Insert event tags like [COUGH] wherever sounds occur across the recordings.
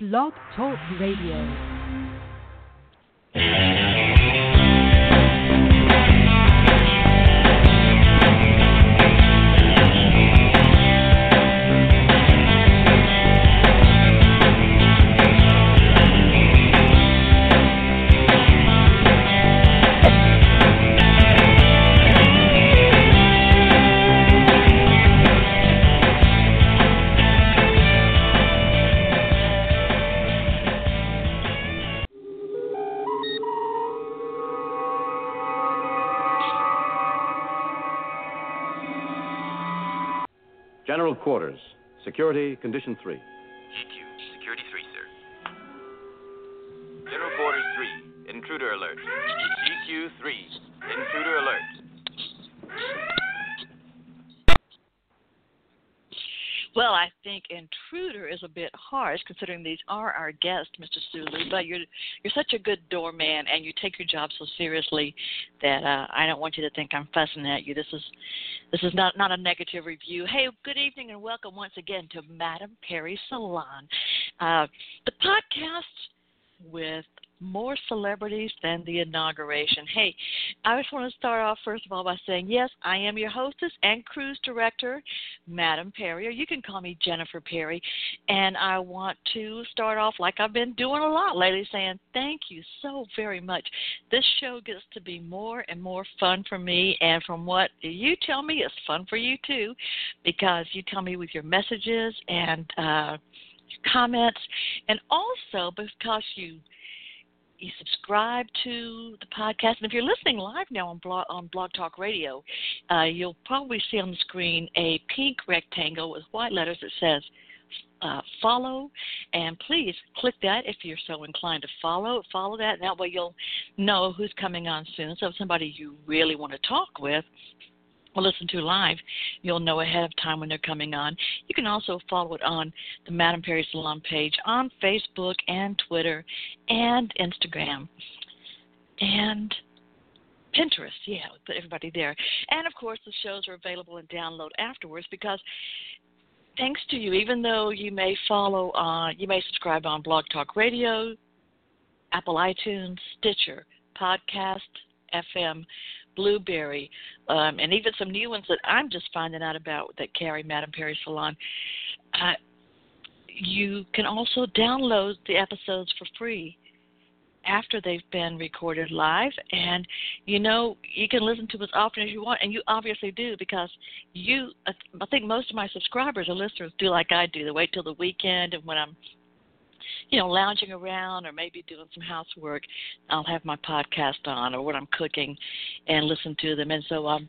Blog Talk Radio. Quarters. Security, Condition 3. GQ, Security 3, sir. General Quarters 3, Intruder Alert. GQ 3, Intruder Alert. Well, I think intruder is a bit harsh considering these are our guests, Mr. Sulu. But you're you're such a good doorman and you take your job so seriously that uh, I don't want you to think I'm fussing at you. This is this is not not a negative review. Hey, good evening and welcome once again to Madame Perry Salon, uh, the podcast with more celebrities than the inauguration. Hey, I just want to start off first of all by saying, yes, I am your hostess and cruise director, Madame Perry, or you can call me Jennifer Perry. And I want to start off like I've been doing a lot lately, saying thank you so very much. This show gets to be more and more fun for me, and from what you tell me, it's fun for you too, because you tell me with your messages and uh, comments, and also because you you subscribe to the podcast. And if you're listening live now on Blog, on Blog Talk Radio, uh, you'll probably see on the screen a pink rectangle with white letters that says uh, follow. And please click that if you're so inclined to follow. Follow that, and that way you'll know who's coming on soon. So if somebody you really want to talk with, or listen to live, you'll know ahead of time when they're coming on. You can also follow it on the Madame Perry Salon page on Facebook and Twitter and Instagram and Pinterest. Yeah, put everybody there. And of course, the shows are available in download afterwards because thanks to you, even though you may follow on, you may subscribe on Blog Talk Radio, Apple iTunes, Stitcher, Podcast, FM, Blubrry, um, and even some new ones that I'm just finding out about that carry Madame Perry Salon. Uh, you can also download the episodes for free after they've been recorded live and you know you can listen to as often as you want and you obviously do because you i think most of my subscribers or listeners do like i do they wait till the weekend and when i'm you know, lounging around or maybe doing some housework, I'll have my podcast on or what I'm cooking and listen to them. And so um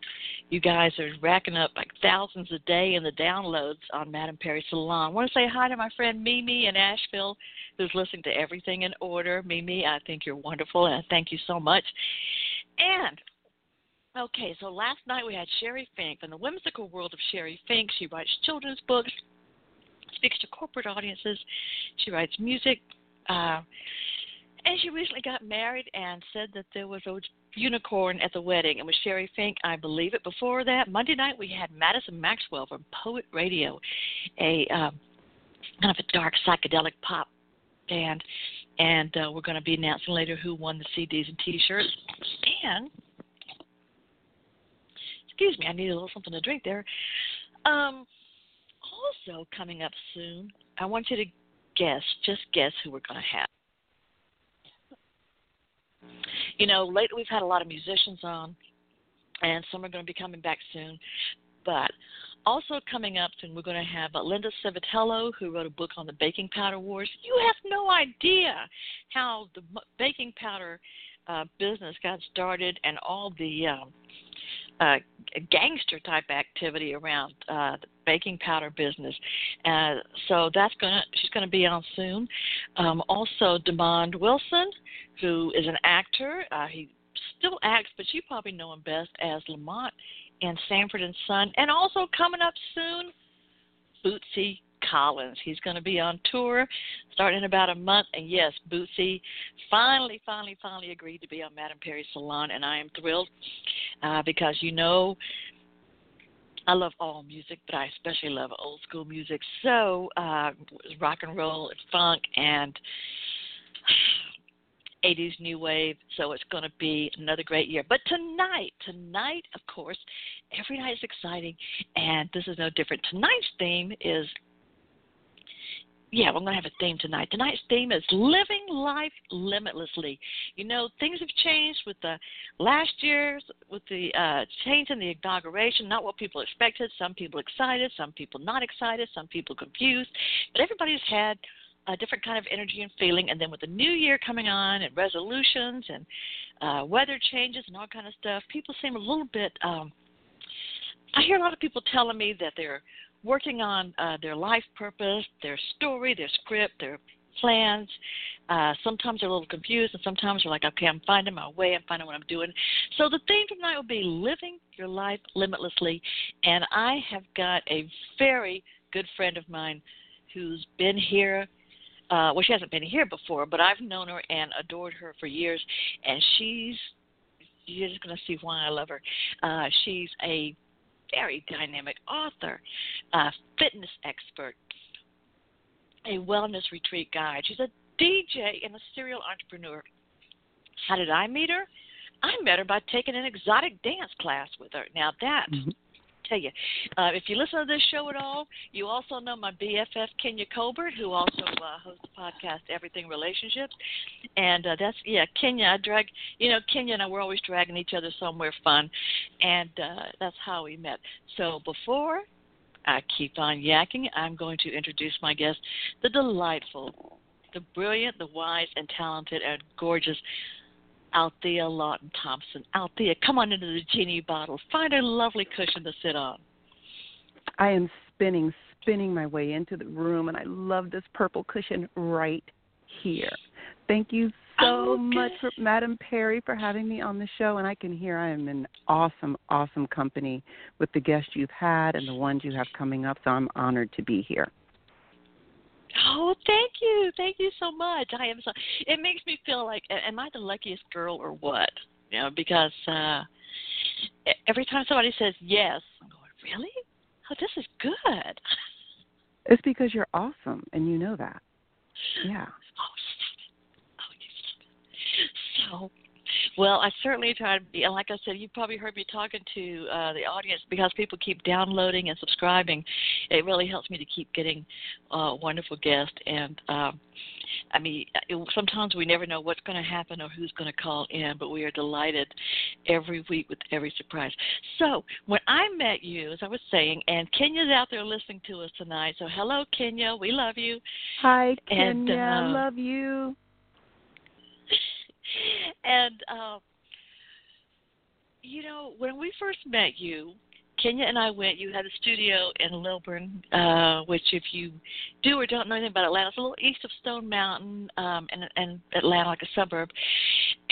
you guys are racking up like thousands a day in the downloads on Madame Perry Salon. I want to say hi to my friend Mimi in Asheville who's listening to everything in order. Mimi, I think you're wonderful and I thank you so much. And Okay, so last night we had Sherry Fink from the whimsical world of Sherry Fink. She writes children's books, speaks to corporate audiences. She writes music. Uh, and she recently got married and said that there was a unicorn at the wedding. And with Sherry Fink, I believe it. Before that, Monday night we had Madison Maxwell from Poet Radio, a um, kind of a dark psychedelic pop band. And uh, we're going to be announcing later who won the CDs and T-shirts. And excuse me, I need a little something to drink there. Um, also coming up soon, I want you to guess, just guess who we're going to have. You know, lately we've had a lot of musicians on, and some are going to be coming back soon. But also coming up soon, we're going to have uh, Linda Civitello, who wrote a book on the baking powder wars. You have no idea how the baking powder uh, business got started and all the um, uh, gangster type activity around uh, baking powder business. Uh, so that's gonna she's gonna be on soon. Um, also, Demond Wilson, who is an actor. Uh, he still acts, but you probably know him best as Lamont in Sanford and Son. And also coming up soon, Bootsy Collins. He's going to be on tour starting in about a month. And yes, Bootsy finally, finally, finally agreed to be on Madame Perry's Salon, and I am thrilled uh, because you know I love all music, but I especially love old school music. So uh, rock and roll, and funk, and [SIGHS] 80s new wave. So it's going to be another great year. But tonight, tonight, of course, every night is exciting, and this is no different. Tonight's theme is yeah, we're going to have a theme tonight. Tonight's theme is living life limitlessly. You know, things have changed with the last year's, with the uh, change in the inauguration, not what people expected. Some people excited, some people not excited, some people confused. But everybody's had a different kind of energy and feeling. And then with the new year coming on and resolutions and uh, weather changes and all kind of stuff, people seem a little bit. Um, I hear a lot of people telling me that they're working on uh, their life purpose, their story, their script, their plans. Uh, sometimes they're a little confused, and sometimes they're like, okay, I'm finding my way, I'm finding what I'm doing. So the theme tonight will be living your life limitlessly. And I have got a very good friend of mine who's been here. Uh, well, she hasn't been here before, but I've known her and adored her for years, and she's you're just going to see why I love her. Uh, she's a very dynamic author, a fitness expert, a wellness retreat guide. She's a DJ and a serial entrepreneur. How did I meet her? I met her by taking an exotic dance class with her. Now that mm-hmm tell you, uh, if you listen to this show at all, you also know my BFF Kenya Colbert, who also uh, hosts the podcast Everything Relationships, and uh, that's yeah, Kenya. I drag, you know, Kenya and I were always dragging each other somewhere fun, and uh, that's how we met. So before I keep on yakking, I'm going to introduce my guest, the delightful, the brilliant, the wise, and talented, and gorgeous Althea Lawton Thompson. Althea, come on into the genie bottle. Find a lovely cushion to sit on. I am spinning, spinning my way into the room, and I love this purple cushion right here. Thank you so much, for, Madame Perry, for having me on the show. And I can hear I am in awesome, awesome company with the guests you've had and the ones you have coming up. So I'm honored to be here. Oh, thank you, thank you so much. I am so. It makes me feel like, am I the luckiest girl or what? You know, because uh every time somebody says yes, I'm going, really? Oh, this is good. It's because you're awesome, and you know that. Yeah. Oh, oh, so well, I certainly try to be, and like I said, you've probably heard me talking to uh, the audience because people keep downloading and subscribing. It really helps me to keep getting uh, wonderful guests. And um, I mean, it, sometimes we never know what's going to happen or who's going to call in, but we are delighted every week with every surprise. So when I met you, as I was saying, and Kenya's out there listening to us tonight. So hello, Kenya, we love you. Hi, Kenya, and, uh, love you. [LAUGHS] and uh, you know, when we first met you, Kenya and I went. You had a studio in Lilburn, uh, which, if you do or don't know anything about Atlanta, it's a little east of Stone Mountain, um, and, and Atlanta, like a suburb.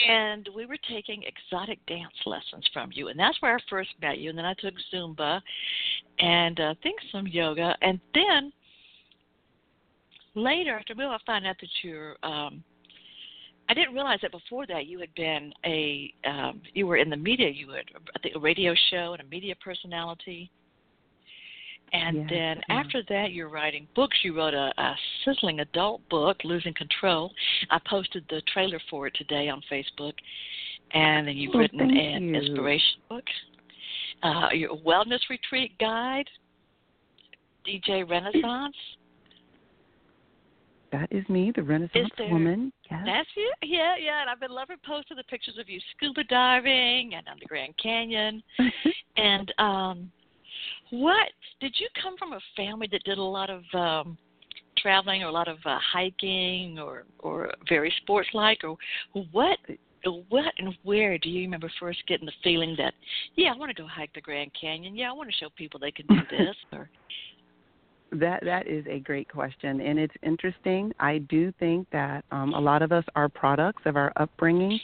And we were taking exotic dance lessons from you, and that's where I first met you. And then I took Zumba, and uh, I think some yoga, and then later, after we I found out that you're um, I didn't realize that before that you had been a um, you were in the media. You were I think a radio show and a media personality. And yes, then yeah. after that, you're writing books. You wrote a, a sizzling adult book, Losing Control. I posted the trailer for it today on Facebook. And then you've oh, written an you. inspiration book, uh, your wellness retreat guide, DJ Renaissance. That is me, the Renaissance woman. Yes. That's you. Yeah, yeah. And I've been loving posting the pictures of you scuba diving and on the Grand Canyon. [LAUGHS] and um what did you come from a family that did a lot of um traveling or a lot of uh, hiking or or very sports like or what what and where do you remember first getting the feeling that yeah I want to go hike the Grand Canyon yeah I want to show people they can do [LAUGHS] this or that that is a great question, and it's interesting. I do think that um, a lot of us are products of our upbringing,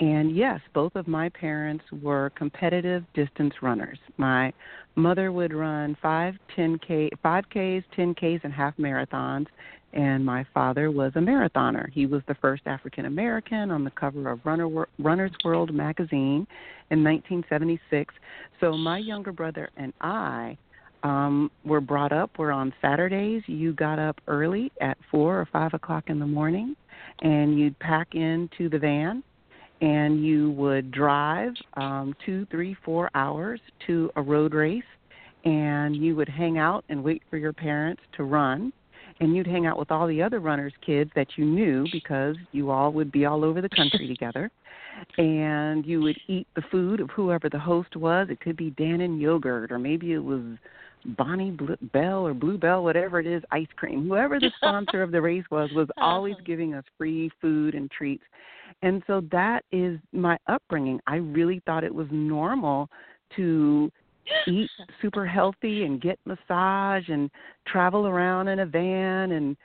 and yes, both of my parents were competitive distance runners. My mother would run five, ten k, five ks, ten ks, and half marathons, and my father was a marathoner. He was the first African American on the cover of Runner, Runner's World magazine in 1976. So my younger brother and I um, were brought up where on Saturdays. You got up early at four or five o'clock in the morning, and you'd pack into the van, and you would drive um, two, three, four hours to a road race, and you would hang out and wait for your parents to run. And you'd hang out with all the other runners kids that you knew because you all would be all over the country together. And you would eat the food of whoever the host was. It could be Dannon yogurt or maybe it was bonnie Blue bell or Blue Bell, whatever it is ice cream whoever the sponsor of the race was was always [LAUGHS] giving us free food and treats. And so that is my upbringing. I really thought it was normal to eat super healthy and get massage and travel around in a van and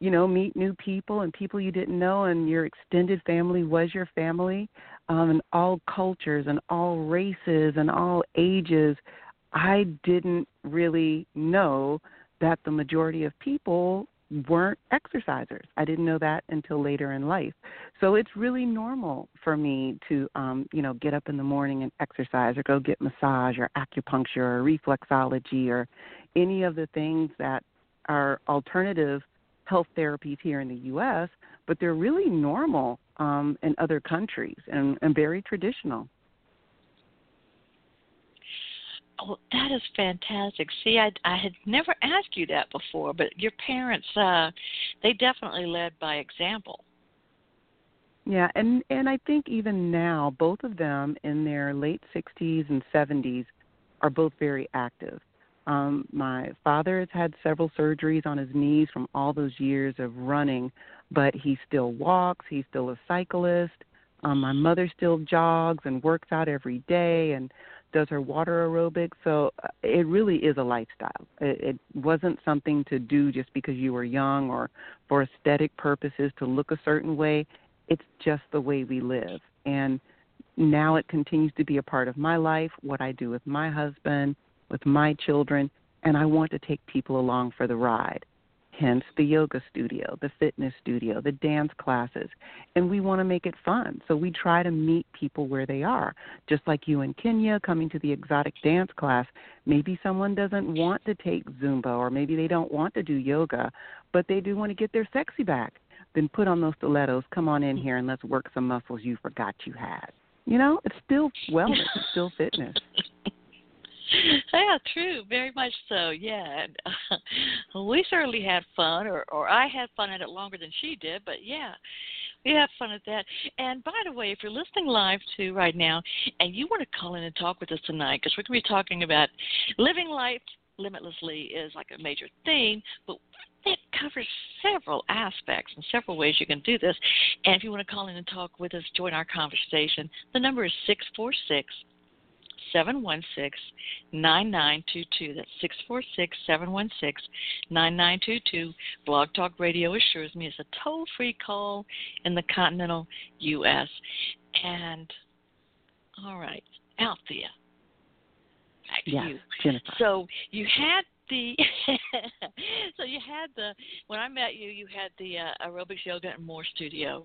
you know meet new people and people you didn't know and your extended family was your family um and all cultures and all races and all ages i didn't really know that the majority of people weren't exercisers. I didn't know that until later in life. So it's really normal for me to um you know get up in the morning and exercise or go get massage or acupuncture or reflexology or any of the things that are alternative health therapies here in the US but they're really normal um in other countries and, and very traditional Oh, that is fantastic. See, I I had never asked you that before, but your parents uh they definitely led by example. Yeah, and and I think even now, both of them in their late 60s and 70s are both very active. Um, my father has had several surgeries on his knees from all those years of running, but he still walks. He's still a cyclist. Um, my mother still jogs and works out every day and does her water aerobics. So uh, it really is a lifestyle. It, it wasn't something to do just because you were young or for aesthetic purposes to look a certain way it's just the way we live. And now it continues to be a part of my life, what I do with my husband, with my children, and I want to take people along for the ride. Hence the yoga studio, the fitness studio, the dance classes. And we want to make it fun. So we try to meet people where they are. Just like you in Kenya coming to the exotic dance class, maybe someone doesn't want to take Zumba or maybe they don't want to do yoga, but they do want to get their sexy back then put on those stilettos, come on in here and let's work some muscles you forgot you had. You know, it's still wellness, it's still fitness. [LAUGHS] yeah, true, very much so. Yeah, and, [LAUGHS] uh, we certainly had fun, or or I had fun at it longer than she did, but yeah, we have fun at that. And by the way, if you're listening live too right now, and you want to call in and talk with us tonight, because we're going to be talking about living life limitlessly is like a major theme, but it covers several aspects and several ways you can do this. And if you want to call in and talk with us, join our conversation. The number is six four six. 716 9922. That's 646 716 9922. Blog Talk Radio assures me it's a toll free call in the continental U.S. And, all right, Althea, back Yes, you. Jennifer. So you had the [LAUGHS] so you had the when I met you, you had the uh, aerobics yoga and more studio,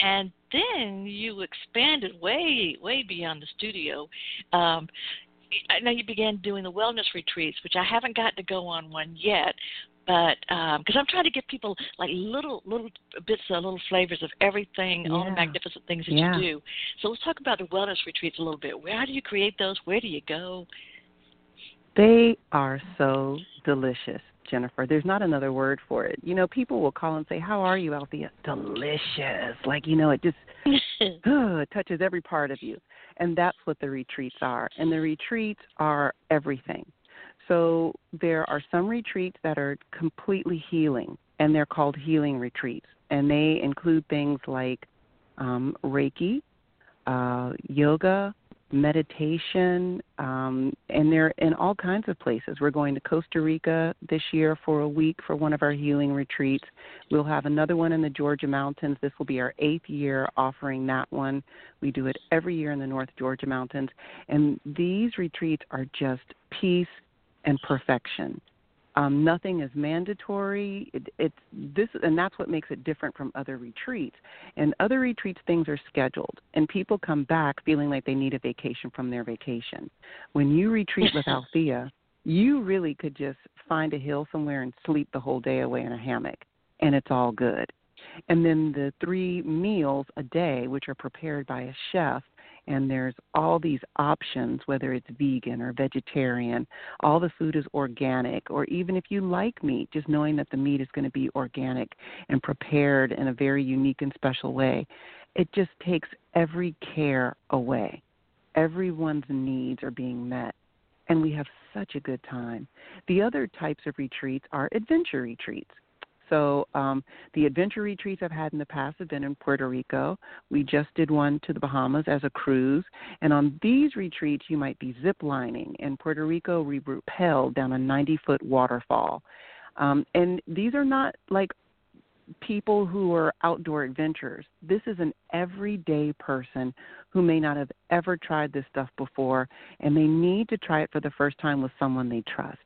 and then you expanded way way beyond the studio. Um, I know you began doing the wellness retreats, which I haven't got to go on one yet, but because I'm trying to give people like little little bits, of little flavors of everything, all the magnificent things that Yeah. you do. So let's talk about the wellness retreats a little bit. Where do you create those? Where do you go? They are so delicious, Jennifer. There's not another word for it. You know, people will call and say, How are you, Althea? Delicious. Like, you know, it just [LAUGHS] uh, it touches every part of you. And that's what the retreats are. And the retreats are everything. So there are some retreats that are completely healing, and they're called healing retreats. And they include things like um, Reiki, uh, yoga, meditation, um, and they're in all kinds of places. We're going to Costa Rica this year for a week for one of our healing retreats. We'll have another one in the Georgia mountains. This will be our eighth year offering that one. We do it every year in the North Georgia mountains. And these retreats are just peace and perfection. Um, nothing is mandatory. It, it's this, and that's what makes it different from other retreats. And other retreats, things are scheduled, and people come back feeling like they need a vacation from their vacation. When you retreat with [LAUGHS] Althea, you really could just find a hill somewhere and sleep the whole day away in a hammock, and it's all good. And then the three meals a day, which are prepared by a chef, and there's all these options, whether it's vegan or vegetarian. All the food is organic, or even if you like meat, just knowing that the meat is going to be organic and prepared in a very unique and special way, it just takes every care away. Everyone's needs are being met, and we have such a good time. The other types of retreats are adventure retreats. So um, the adventure retreats I've had in the past have been in Puerto Rico. We just did one to the Bahamas as a cruise, and on these retreats you might be zip lining. In Puerto Rico, we rappelled down a 90 foot waterfall, um, and these are not like people who are outdoor adventurers. This is an everyday person who may not have ever tried this stuff before, and they need to try it for the first time with someone they trust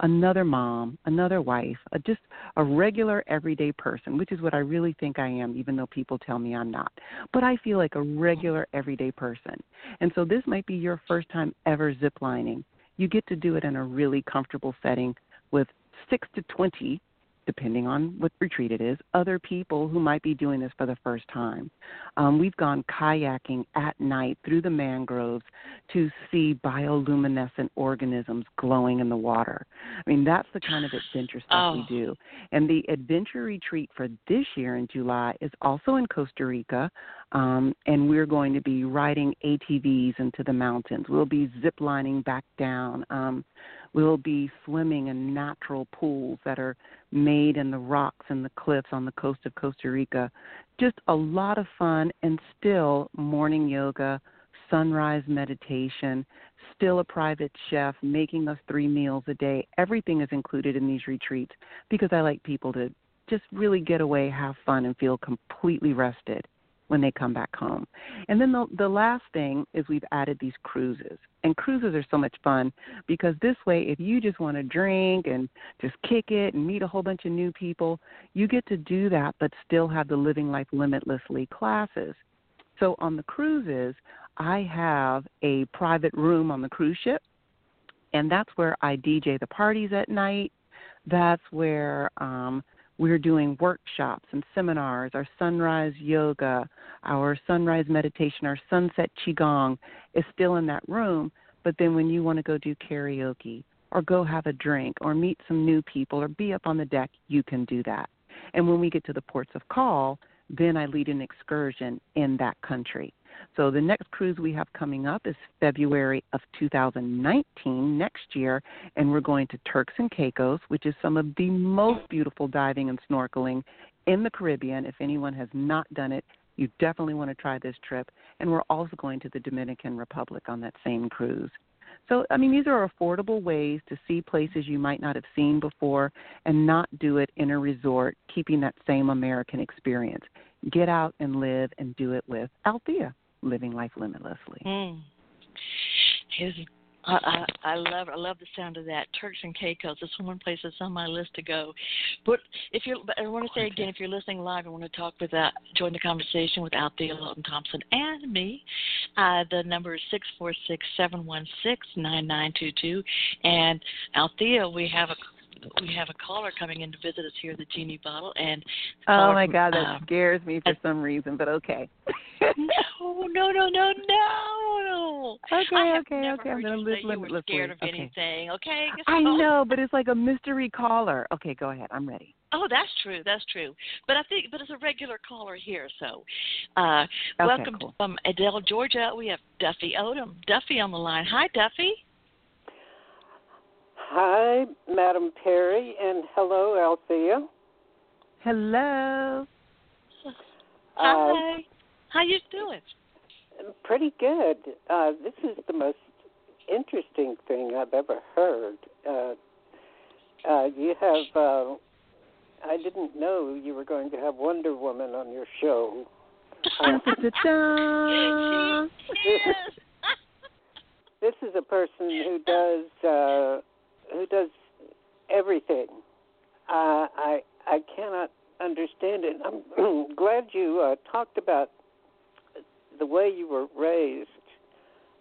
another mom, another wife, a, just a regular everyday person, which is what I really think I am, even though people tell me I'm not. But I feel like a regular everyday person. And so this might be your first time ever ziplining. You get to do it in a really comfortable setting with six to 20 depending on what retreat it is, other people who might be doing this for the first time. Um, we've gone kayaking at night through the mangroves to see bioluminescent organisms glowing in the water. I mean, that's the kind of adventure stuff oh. we do. And the adventure retreat for this year in July is also in Costa Rica. Um, and we're going to be riding ATVs into the mountains. We'll be zip lining back down. Um, we'll be swimming in natural pools that are made in the rocks and the cliffs on the coast of Costa Rica. Just a lot of fun and still morning yoga, sunrise meditation, still a private chef making us three meals a day. Everything is included in these retreats because I like people to just really get away, have fun, and feel completely rested when they come back home. And then the, the last thing is we've added these cruises. And cruises are so much fun because this way, if you just want to drink and just kick it and meet a whole bunch of new people, you get to do that but still have the Living Life Limitlessly classes. So on the cruises, I have a private room on the cruise ship, and that's where I DJ the parties at night. That's where um, we're doing workshops and seminars, our sunrise yoga, our sunrise meditation, our sunset qigong is still in that room. But then when you want to go do karaoke or go have a drink or meet some new people or be up on the deck, you can do that. And when we get to the ports of call, then I lead an excursion in that country. So the next cruise we have coming up is February of 2019 next year, and we're going to Turks and Caicos, which is some of the most beautiful diving and snorkeling in the Caribbean. If anyone has not done it, you definitely want to try this trip. And we're also going to the Dominican Republic on that same cruise. So, I mean, these are affordable ways to see places you might not have seen before and not do it in a resort, keeping that same American experience. Get out and live and do it with Althea living life limitlessly. Mm. Here's, I, I, I love I love the sound of that. Turks and Caicos. It's one place that's on my list to go. But if you're, I want to say again, if you're listening live, I want to talk with uh, join the conversation with Althea Lawton Thompson and me. Uh, the number is six four six seven one six nine nine two two. And Althea, we have a we have a caller coming in to visit us here at the Genie Bottle, and oh my God, that um, scares me for some reason, but okay. no, [LAUGHS] no, no, no, no. Okay, I have okay, never okay. I'm heard you say you were scared of okay. anything. Okay. I know, but [LAUGHS] it's like a mystery caller. Okay, go ahead. I'm ready. Oh, that's true. That's true. But I think, but it's a regular caller here. So, uh, Okay, welcome cool. from Adel, Georgia. We have Duffy Odom. Duffy on the line. Hi, Duffy. Hi, Madame Perry, and hello, Althea. Hello. Uh, Hi. How you doing? pretty good. Uh, this is the most interesting thing I've ever heard. Uh, uh, you have. Uh, I didn't know you were going to have Wonder Woman on your show. Uh, [LAUGHS] [LAUGHS] this is a person who does uh, who does everything. Uh, I I cannot understand it. I'm [CLEARS THROAT] glad you uh, talked about the way you were raised,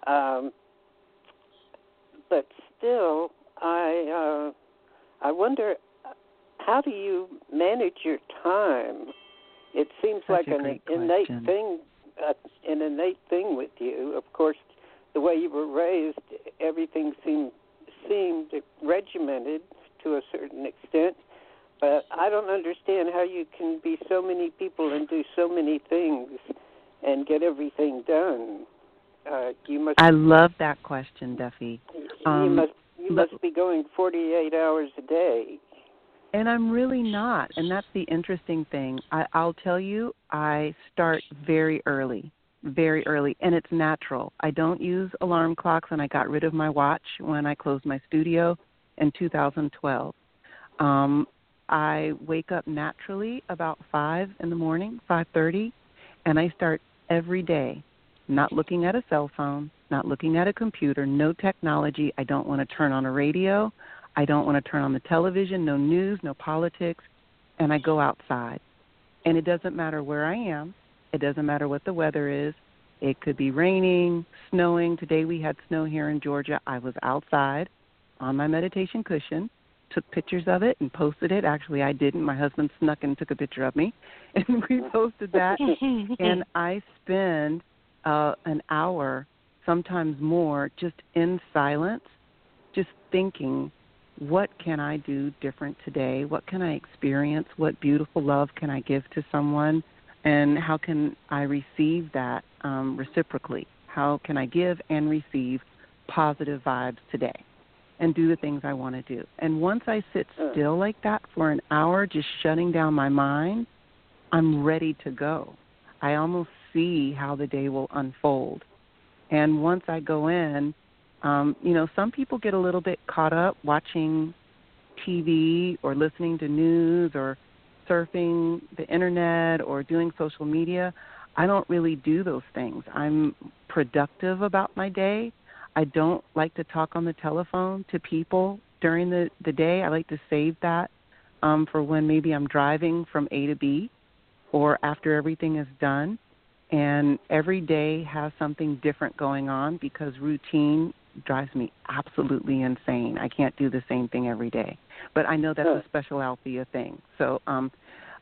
um, but still, I uh, I wonder how do you manage your time? It seems Such like an innate question. thing, uh, an innate thing with you. Of course, the way you were raised, everything seemed seemed regimented to a certain extent. But I don't understand how you can be so many people and do so many things and get everything done. Uh, you must. I love that question, Duffy. you um, must. You but- must be going 48 hours a day. And I'm really not. And that's the interesting thing. I, I'll tell you, I start very early, very early. And it's natural. I don't use alarm clocks, and I got rid of my watch when I closed my studio in 2012. Um, I wake up naturally about 5 in the morning, 5.30, and I start every day not looking at a cell phone, not looking at a computer, no technology. I don't want to turn on a radio. I don't want to turn on the television, no news, no politics, and I go outside. And it doesn't matter where I am, it doesn't matter what the weather is. It could be raining, snowing. Today we had snow here in Georgia. I was outside on my meditation cushion, took pictures of it and posted it. Actually, I didn't. My husband snuck and took a picture of me, [LAUGHS] and we posted that. and [LAUGHS] I spend uh, an hour, sometimes more, just in silence, just thinking what can I do different today? What can I experience? What beautiful love can I give to someone? And how can I receive that um, reciprocally? How can I give and receive positive vibes today and do the things I want to do? And once I sit still like that for an hour, just shutting down my mind, I'm ready to go. I almost see how the day will unfold. And once I go in, um, you know, some people get a little bit caught up watching TV or listening to news or surfing the internet or doing social media. I don't really do those things. I'm productive about my day. I don't like to talk on the telephone to people during the, the day. I like to save that um, for when maybe I'm driving from A to B or after everything is done. And every day has something different going on because routine drives me absolutely insane. I can't do the same thing every day. But I know that's Huh. a special Althea thing. So um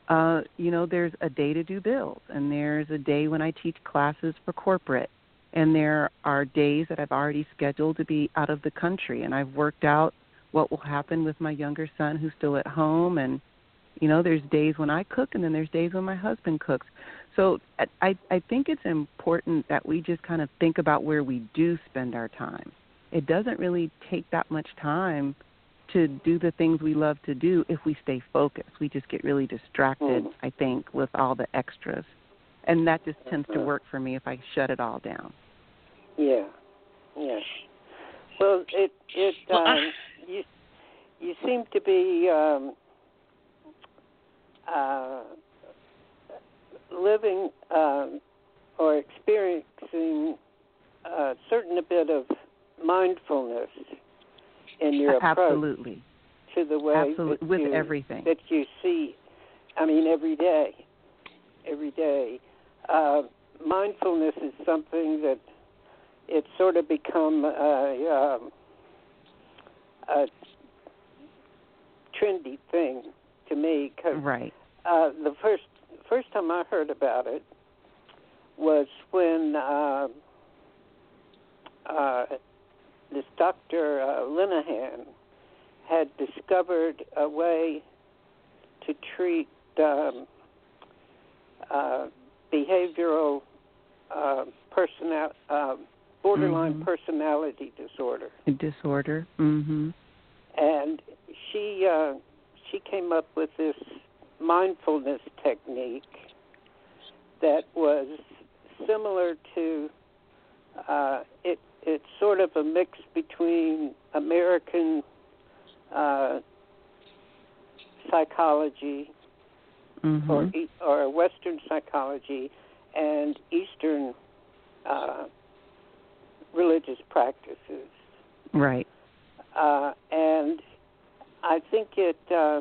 uh you know there's a day to do bills and there's a day when I teach classes for corporate and there are days that I've already scheduled to be out of the country and I've worked out what will happen with my younger son who's still at home and you know there's days when I cook and then there's days when my husband cooks. So I I think it's important that we just kind of think about where we do spend our time. It doesn't really take that much time to do the things we love to do if we stay focused. We just get really distracted, Mhm. I think, with all the extras. And that just tends to Uh-huh. work for me if I shut it all down. Yeah, yeah. Well, it it Well, I- um, you you seem to be um, uh, living um, or experiencing a certain bit of mindfulness in your approach Absolutely. to the way Absolutely. that With you, everything. that you see. I mean, every day, every day. Uh, mindfulness is something that it's sort of become a, um, a trendy thing to me because Right. uh, the first first time I heard about it was when uh, uh, this Dr. Uh, Linehan had discovered a way to treat um, uh, behavioral uh, personal uh, borderline Mhm. personality disorder disorder. Mhm. and she uh, she came up with this mindfulness technique that was similar to uh, it. It's sort of a mix between American uh, psychology Mhm. or or Western psychology and Eastern uh, religious practices Right. uh, and I think it, uh,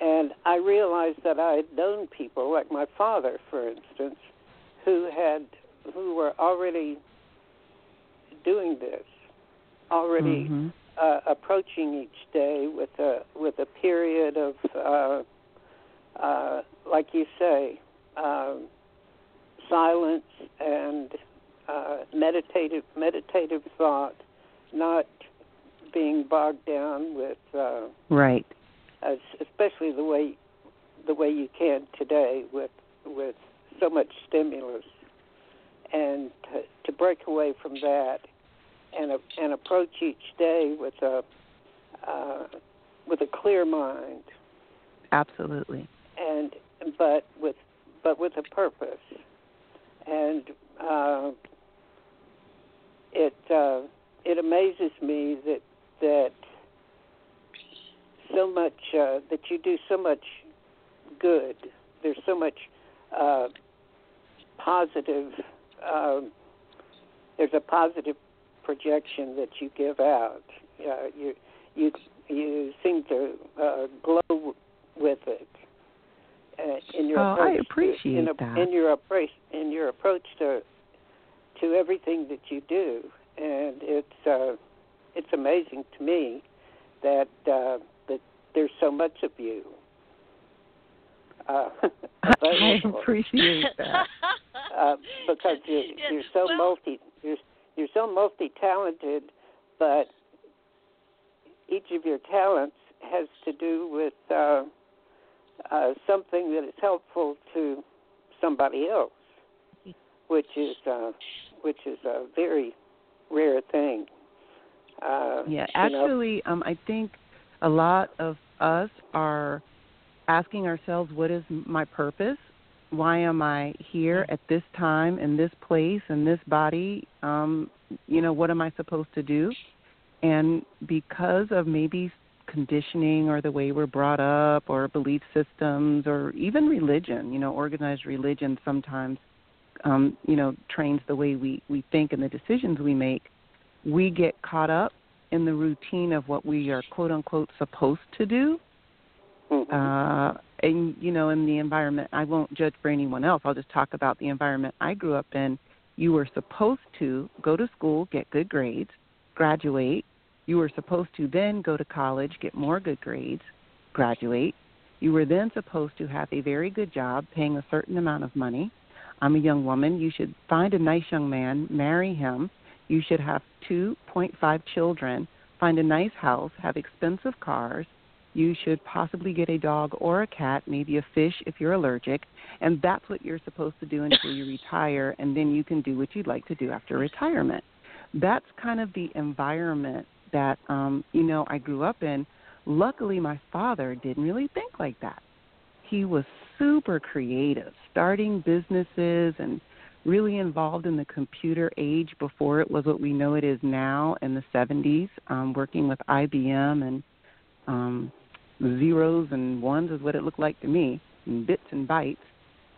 and I realized that I had known people like my father, for instance, who had who were already doing this, already Mhm. uh, approaching each day with a with a period of, uh, uh, like you say, um, silence and uh, meditative meditative thought, not being bogged down with, uh, Right. As, especially the way the way you can today with with so much stimulus, and to, to break away from that and and approach each day with a uh, with a clear mind. Absolutely. and but with but with a purpose. And uh, it uh, it amazes me that that so much uh, that you do so much good. There's so much uh, positive um, there's a positive projection that you give out. Uh, you you you seem to uh, glow with it uh, in your Oh, I approach to- appreciate in, a, that. in your approach in your approach to to everything that you do, and it's uh, it's amazing to me that uh, that there's so much of you. Uh, [LAUGHS] I [LAUGHS] appreciate [LAUGHS] that. uh, because you're, Yeah, you're so well- multi you're you're so multi talented, but each of your talents has to do with uh, uh, something that is helpful to somebody else, which is uh, which is a very rare thing. Uh, Yeah, you know, actually, um, I think a lot of us are asking ourselves, what is my purpose? Why am I here at this time, in this place, in this body? Um, you know, what am I supposed to do? And because of maybe conditioning or the way we're brought up or belief systems or even religion, you know, organized religion sometimes, um, you know, trains the way we, we think and the decisions we make we get caught up in the routine of what we are quote unquote supposed to do. Mhm. uh and you know in the environment i won't judge for anyone else. I'll just talk about the environment i grew up in. You were supposed to go to school get good grades graduate. You were supposed to then go to college get more good grades graduate. You were then supposed to have a very good job paying a certain amount of money. I'm a young woman. You should find a nice young man marry him you should have 2.5 children, find a nice house, have expensive cars. You should possibly get a dog or a cat, maybe a fish if you're allergic, and that's what you're supposed to do until you [LAUGHS] retire, and then you can do what you'd like to do after retirement. That's kind of the environment that um, you know I grew up in. Luckily, my father didn't really think like that. He was super creative, starting businesses and really involved in the computer age before it was what we know it is now in the 70s, um, working with IBM and um, zeros and ones is what it looked like to me, and bits and bytes.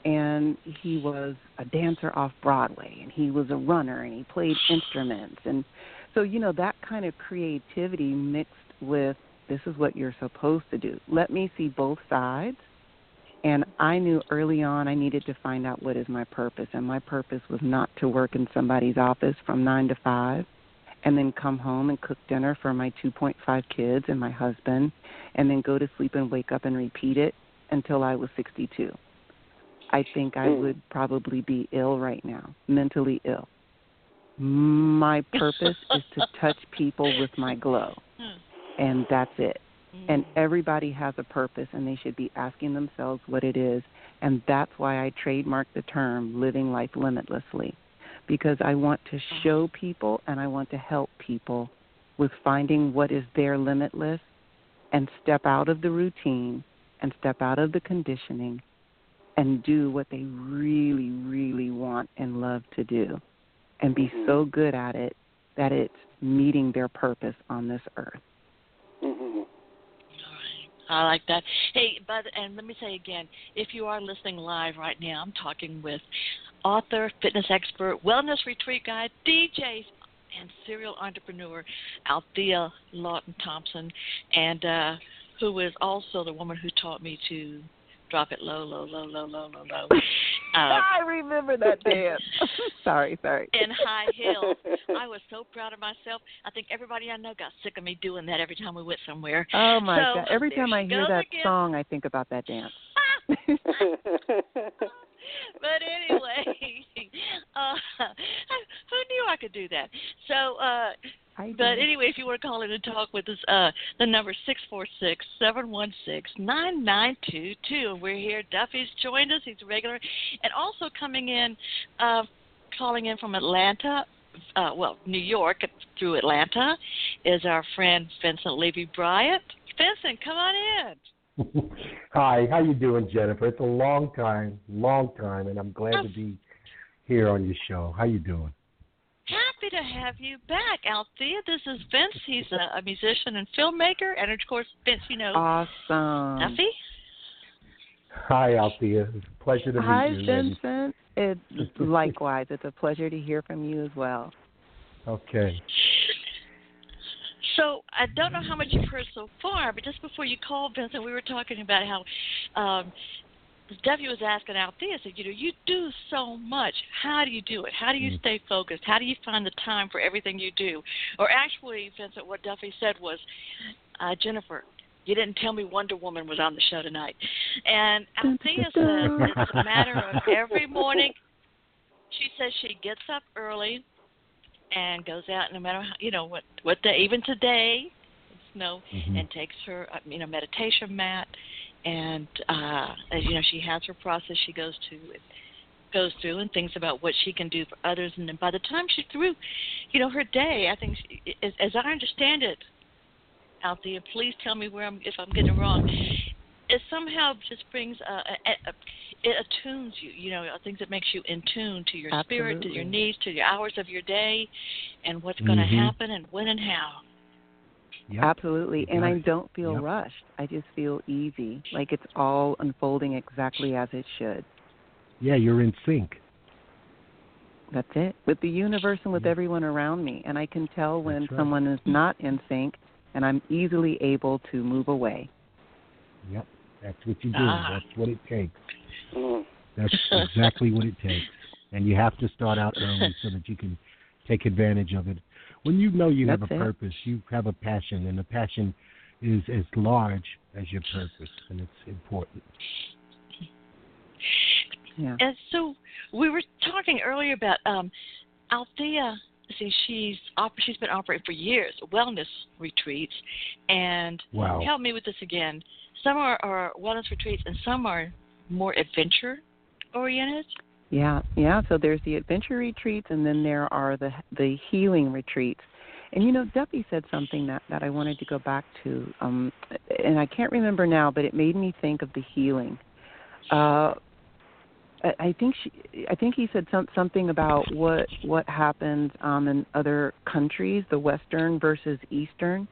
And he was a dancer off Broadway, and he was a runner, and he played instruments. And so, you know, that kind of creativity mixed with this is what you're supposed to do. Let me see both sides I knew early on I needed to find out what is my purpose. And my purpose was not to work in somebody's office from 9 to 5 and then come home and cook dinner for my 2.5 kids and my husband and then go to sleep and wake up and repeat it until I was 62. I think I Hmm. would probably be ill right now, mentally ill. [LAUGHS] My purpose is to touch people with my glow, and that's it Mm-hmm. and everybody has a purpose and they should be asking themselves what it is and that's why I trademarked the term living life limitlessly because I want to uh-huh. show people and I want to help people with finding what is their limitless and step out of the routine and step out of the conditioning and do what they really really want and love to do and be mm-hmm. so good at it that it's meeting their purpose on this earth. I like that. Hey, but and let me say again, if you are listening live right now, I'm talking with author, fitness expert, wellness retreat guide, DJ, and serial entrepreneur Althea Lawton Thompson, and uh, who is also the woman who taught me to drop it low, low, low, low, low, low, low. Uh, [LAUGHS] I remember that dance. [LAUGHS] sorry, sorry. in high heels. I was so proud of myself. I think everybody I know got sick of me doing that every time we went somewhere. Oh my So, god! Every time I hear that again. song, I think about that dance. [LAUGHS] [LAUGHS] but anyway, [LAUGHS] uh, [LAUGHS] who knew I could do that? So, uh, but anyway, if you want to call in and talk with us, uh, the number six four six seven one six nine nine two two. And we're here. Duffy's joined us. He's a regular, and also coming in, uh, calling in from Atlanta. Uh, well, New York through Atlanta is our friend Vincent Levy Bryant. Vincent, come on in. [LAUGHS] Hi, how you doing, Jennifer? It's a long time, long time, and I'm glad to be here on your show. How you doing? Happy to have you back, Althea. This is Vince. He's a, a musician and filmmaker, and of course, Vince, you know awesome. Duffy. Hi, Althea. It's a pleasure to meet Hi, you. Vincent. It's [LAUGHS] likewise. It's a pleasure to hear from you as well. Okay. So I don't know how much you've heard so far, but just before you called, Vincent, we were talking about how um, Duffy was asking Althea, said, you know, you do so much. How do you do it? How do you Mm. stay focused? How do you find the time for everything you do? Or actually, Vincent, what Duffy said was, uh, Jennifer, you didn't tell me Wonder Woman was on the show tonight. And Althea says it's a matter of every [LAUGHS] morning. She says she gets up early and goes out no matter how, you know what what day even today know Mhm. and takes her uh, you know meditation mat and uh as you know she has her process she goes to goes through and thinks about what she can do for others and then by the time she's through you know her day i think she, as, as i understand it Althea, please tell me where I'm if I'm getting it wrong. It somehow just brings a, a, a it attunes you, you know, things that makes you in tune to your spirit, to your needs, to your hours of your day, and what's going to Mhm. happen and when and how. Yep. Absolutely. And I don't feel Yep. rushed. I just feel easy, like it's all unfolding exactly as it should. Yeah, you're in sync. That's it. With the universe and with Yeah. everyone around me. And I can tell when right. someone is not in sync, and I'm easily able to move away. Yep. That's what you do. Ah. That's what it takes. Mm. That's [LAUGHS] exactly what it takes. And you have to start out early so that you can take advantage of it. When you know you have a it. purpose, you have a passion, and the passion is as large as your purpose, and it's important. Yeah. And so we were talking earlier about um, Althea. See, she's she's been operating for years wellness retreats, and Wow. help me with this again. Some are, are wellness retreats, and some are more adventure oriented. Yeah, yeah. So there's the adventure retreats, and then there are the the healing retreats. And you know, Duffy said something that that I wanted to go back to, um, and I can't remember now, but it made me think of the healing. Uh, I think she, I think he said some, something about what what happens um, in other countries, the Western versus Eastern,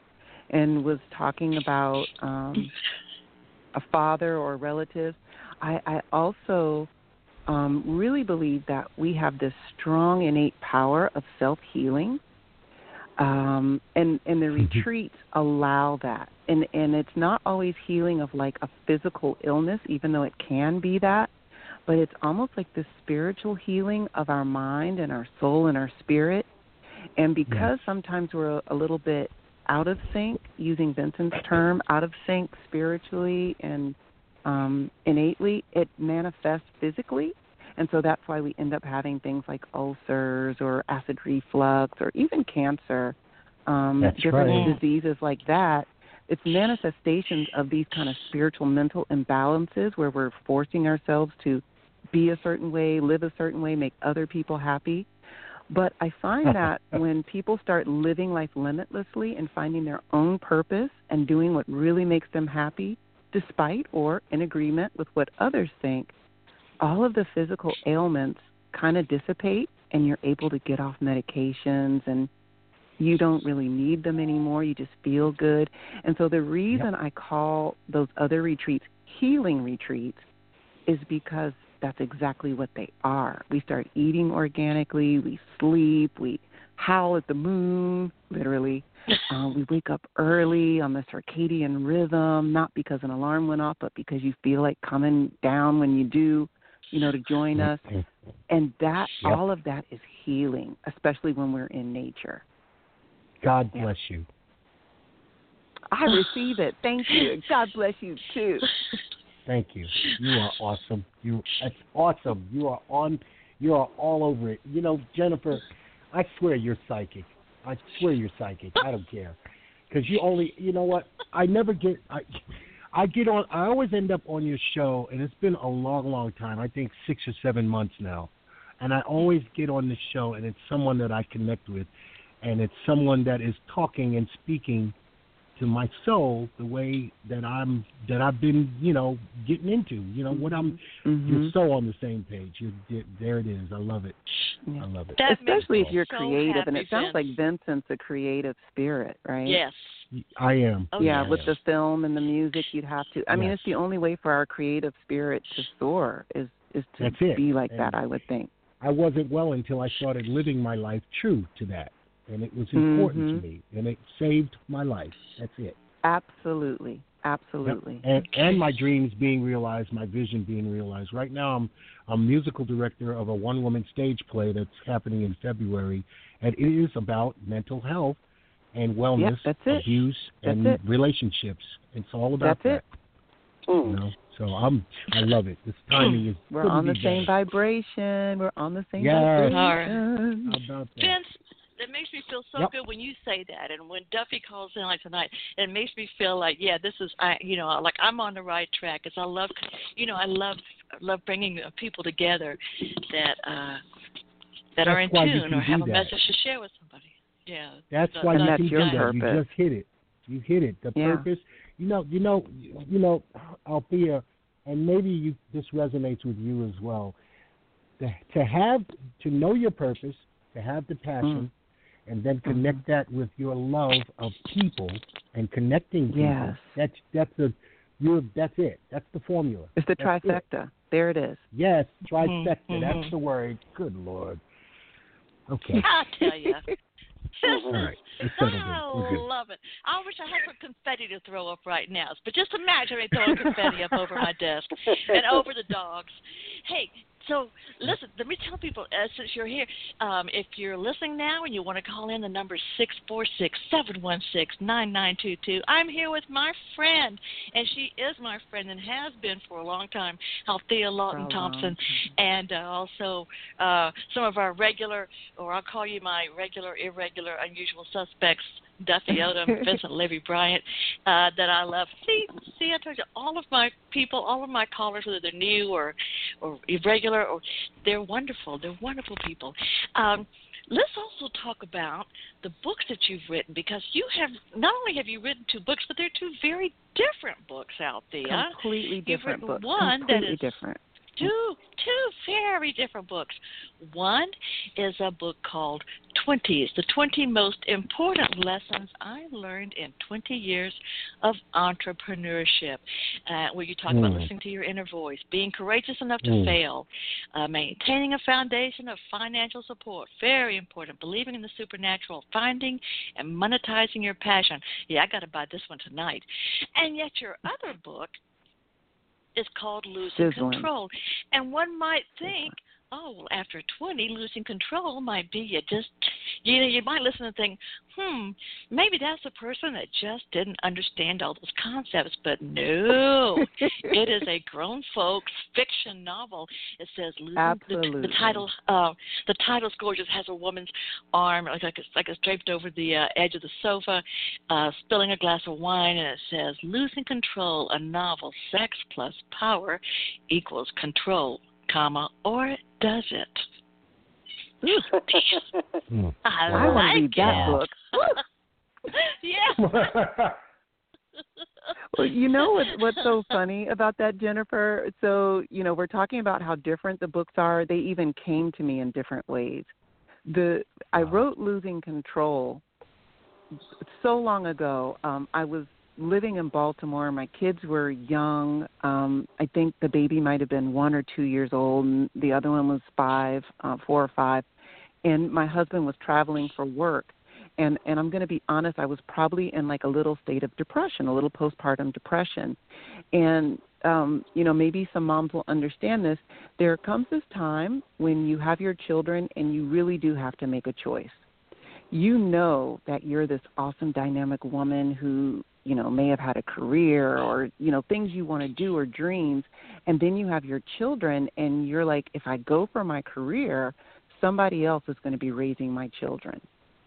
and was talking about um, a father or a relative. I, I also um, really believe that we have this strong innate power of self healing, um, and and the Mhm. retreats allow that. And and it's not always healing of like a physical illness, even though it can be that, but it's almost like this spiritual healing of our mind and our soul and our spirit. And because sometimes we're a, a little bit out of sync, using Vincent's term, out of sync spiritually and um, innately, it manifests physically. And so that's why we end up having things like ulcers or acid reflux or even cancer, um, That's different right. diseases like that. It's manifestations of these kind of spiritual mental imbalances where we're forcing ourselves to be a certain way, live a certain way, make other people happy. But I find [LAUGHS] that when people start living life limitlessly and finding their own purpose and doing what really makes them happy, despite or in agreement with what others think, all of the physical ailments kind of dissipate and you're able to get off medications and you don't really need them anymore. You just feel good. And so the reason I call those other retreats healing retreats is because that's exactly what they are. We start eating organically, we sleep, we howl at the moon, literally. Um, [LAUGHS] we wake up early on the circadian rhythm, not because an alarm went off, but because you feel like coming down when you do, you know, to join us. [LAUGHS] And that, Yep. all of that is healing, especially when we're in nature. God bless you. I receive it. Thank you. [LAUGHS] God bless you too. Thank you. You are awesome. You that's awesome. You are on you are all over it. You know, Jennifer, I swear you're psychic. I swear you're psychic. I don't care. Cuz you only you know what? I never get I I get on I always end up on your show and it's been a long long time. I think 6 or 7 months now. And I always get on the show and it's someone that I connect with and it's someone that is talking and speaking to my soul the way that I'm that I've been, you know, getting into. You know what I'm. Mhm. You're so on the same page. You're, there it is. I love it. Yeah. I love it. That Especially if you're so creative, and happy, it sounds Vince. like Vincent's a creative spirit, right? Yes. I am. Oh, yeah, yes. with the film and the music, you'd have to. I mean, it's the only way for our creative spirit to soar is is to That's it. be like And- that. I would think. I wasn't well until I started living my life true to that, and it was important Mhm. to me, and it saved my life. That's it. Absolutely, Yep. absolutely. And and my dreams being realized, my vision being realized. Right now, I'm I'm musical director of a one woman stage play that's happening in February, and it is about mental health and wellness, that's it. abuse, That's and it. relationships. It's all about That's it. that. You Mm. know, so I'm I love it. This timing is We're on the be same better. vibration. We're on the same Yes. vibration. How about that? Vince, that makes me feel so Yep. good when you say that, and when Duffy calls in like tonight, it makes me feel like, yeah, this is, I, you know, like I'm on the right track. Cause I love, you know, I love, love bringing uh, people together that uh that are in That's why you tune or have do a that. message to share with somebody. Yeah. That's So why And you that's can do that. You just hit it. You hit it. The Yeah. purpose. You know. You know. You know. Althea, and maybe you, this resonates with you as well. To, to have to know your purpose, to have the passion, Mm. And then connect that with your love of people and connecting people. Yes. That's that's the you're that's it. That's the formula. It's the That's it. trifecta. There it is. Yes, trifecta. Mhm. That's the word. Good lord. Okay. I tell you. [LAUGHS] All right. Let's settle in. I love it. I wish I had some confetti to throw up right now. But just imagine me throwing confetti up over my desk and over the dogs. Hey, so listen, let me tell people uh, since you're here, um, if you're listening now and you want to call in, the number is six four six seven one six nine nine two two. I'm here with my friend, and she is my friend and has been for a long time, Althea Lawton Thompson, and uh, also uh, some of our regular, or I'll call you my regular, irregular, unusual suspects. Duffy Odom, Vincent Levy Bryant, uh, that I love. See, see, I told you, all of my people, all of my callers, whether they're new or, or irregular, or they're wonderful. They're wonderful people. Um, let's also talk about the books that you've written because you have not only have you written two books, but they're two very different books out there. Completely different books. one that Completely is different. Two two very different books. One is a book called Twenties: The Twenty Most Important Lessons I Learned in Twenty Years of Entrepreneurship, uh, where you talk about Mm. listening to your inner voice, being courageous enough to Mm. fail, uh, maintaining a foundation of financial support, very important, believing in the supernatural, finding and monetizing your passion. Yeah, I got to buy this one tonight. And yet your other book is called Losing Sizzling. Control. And one might think, oh, well, after 20, losing control might be you just, you know, you might listen and think, hmm, maybe that's a person that just didn't understand all those concepts. But no, [LAUGHS] it is a grown folks fiction novel. It says losing the, the title. Uh, the title's gorgeous. Has a woman's arm like like it's, like it's draped over the uh, edge of the sofa, uh, spilling a glass of wine, and it says losing control. A novel. Sex plus power equals control, comma, or does it? Ooh, Mm. [LAUGHS] I, I want like to read that it. book. [LAUGHS] yeah. [LAUGHS] Well, you know what, what's so funny about that, Jennifer? So, you know, we're talking about how different the books are. They even came to me in different ways. The I wrote Losing Control so long ago. Um, I was living in Baltimore. My kids were young. Um, I think the baby might have been one or two years old, and the other one was five, uh, four or five. and my husband was traveling for work and and I'm going to be honest, I was probably in like a little state of depression, a little postpartum depression. And um, you know, maybe some moms will understand this. There comes this time when you have your children and you really do have to make a choice. You know that you're this awesome dynamic woman who, you know, may have had a career or, you know, things you want to do or dreams, and then you have your children and you're like if I go for my career, somebody else is going to be raising my children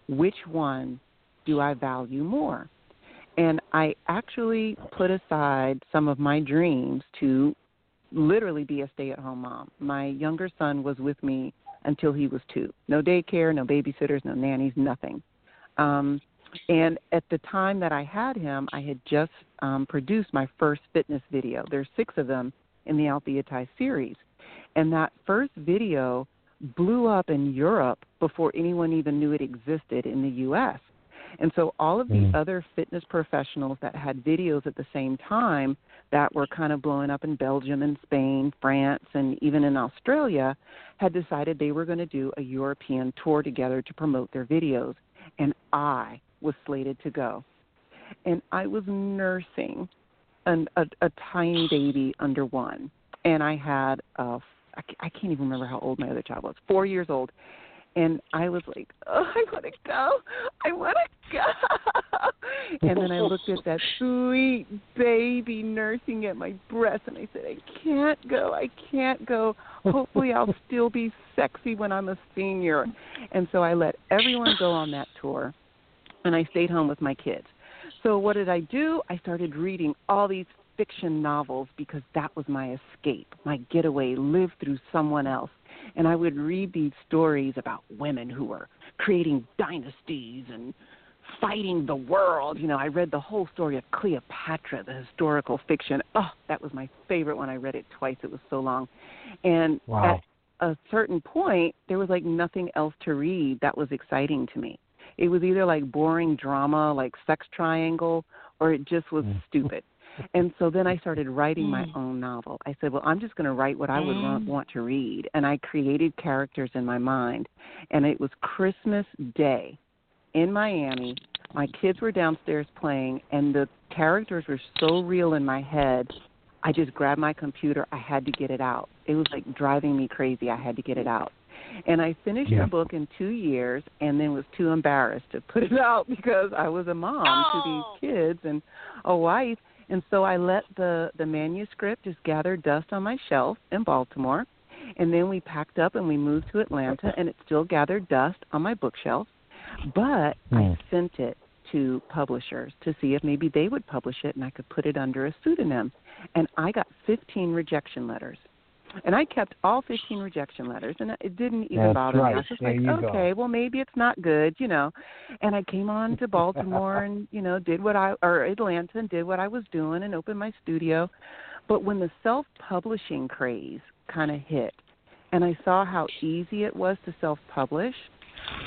which one do I value more? And I actually put aside some of my dreams to literally be a stay at home mom. My younger son was with me until he was two. No daycare, no babysitters, no nannies, nothing. Um, and at the time that I had him, I had just um, produced my first fitness video. There's six of them in the Altheatized series. And that first video blew up in Europe before anyone even knew it existed in the US. And so all of the mm. other fitness professionals that had videos at the same time that were kind of blowing up in Belgium and Spain, France, and even in Australia had decided they were going to do a European tour together to promote their videos. And I was slated to go. And I was nursing an, a, a tiny baby under one. And I had a I can't even remember how old my other child was, four years old. And I was like, oh, I want to go. I want to go. [LAUGHS] and then I looked at that [LAUGHS] sweet baby nursing at my breast, and I said, I can't go. I can't go. Hopefully, I'll [LAUGHS] still be sexy when I'm a senior. And so I let everyone go on that tour, and I stayed home with my kids. So what did I do? I started reading all these fiction novels because that was my escape, my getaway, live through someone else. And I would read these stories about women who were creating dynasties and fighting the world. You know, I read the whole story of Cleopatra, the historical fiction. Oh, that was my favorite one. I read it twice. It was so long. And wow. at a certain point, there was like nothing else to read that was exciting to me. It was either like boring drama, like sex triangle, or it just was mm. stupid. And so then I started writing mm. my own novel. I said, well, I'm just going to write what I would mm. want to read. And I created characters in my mind. And it was Christmas Day in Miami. My kids were downstairs playing, and the characters were so real in my head. I just grabbed my computer. I had to get it out. It was like driving me crazy. I had to get it out. And I finished yeah. the book in two years and then was too embarrassed to put it [LAUGHS] out because I was a mom oh. to these kids and a wife and so I let the the manuscript just gather dust on my shelf in Baltimore, and then we packed up and we moved to Atlanta, and it still gathered dust on my bookshelf. But I Hmm. sent it to publishers to see if maybe they would publish it and I could put it under a pseudonym. And I got 15 rejection letters. And I kept all 15 rejection letters, and it didn't even That's bother right. me. I was just There like, you go. okay, well maybe it's not good, you know. And I came on to Baltimore [LAUGHS] and you know did what I or Atlanta and did what I was doing and opened my studio. But when the self-publishing craze kind of hit, and I saw how easy it was to self-publish,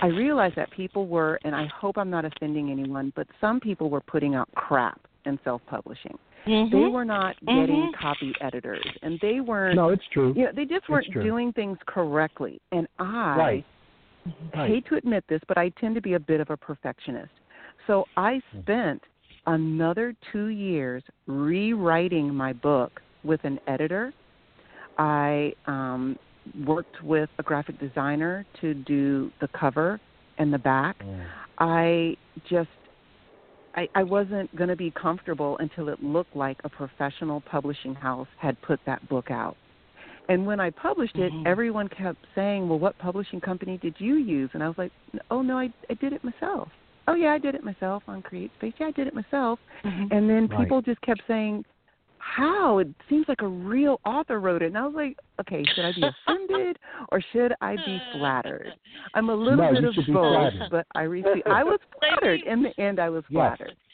I realized that people were, and I hope I'm not offending anyone, but some people were putting out crap in self-publishing. Mm-hmm. They were not getting Mhm. copy editors, and they weren't. No, it's true. You know, they just weren't doing things correctly. And I Right. Right. hate to admit this, but I tend to be a bit of a perfectionist. So I Hmm. spent another two years rewriting my book with an editor. I um, worked with a graphic designer to do the cover and the back. Mm. I just I, I wasn't going to be comfortable until it looked like a professional publishing house had put that book out. And when I published it, Mhm. everyone kept saying, "Well, what publishing company did you use?" And I was like, "Oh no, I I did it myself." Oh yeah, I did it myself on CreateSpace. Yeah, I did it myself. Mhm. And then Right. people just kept saying, "How? It seems like a real author wrote it." And I was like, "Okay, should I be offended or should I be flattered?" I'm a little No, bit of both, but I received. I was flattered. In the end, I was Yes. flattered. Thank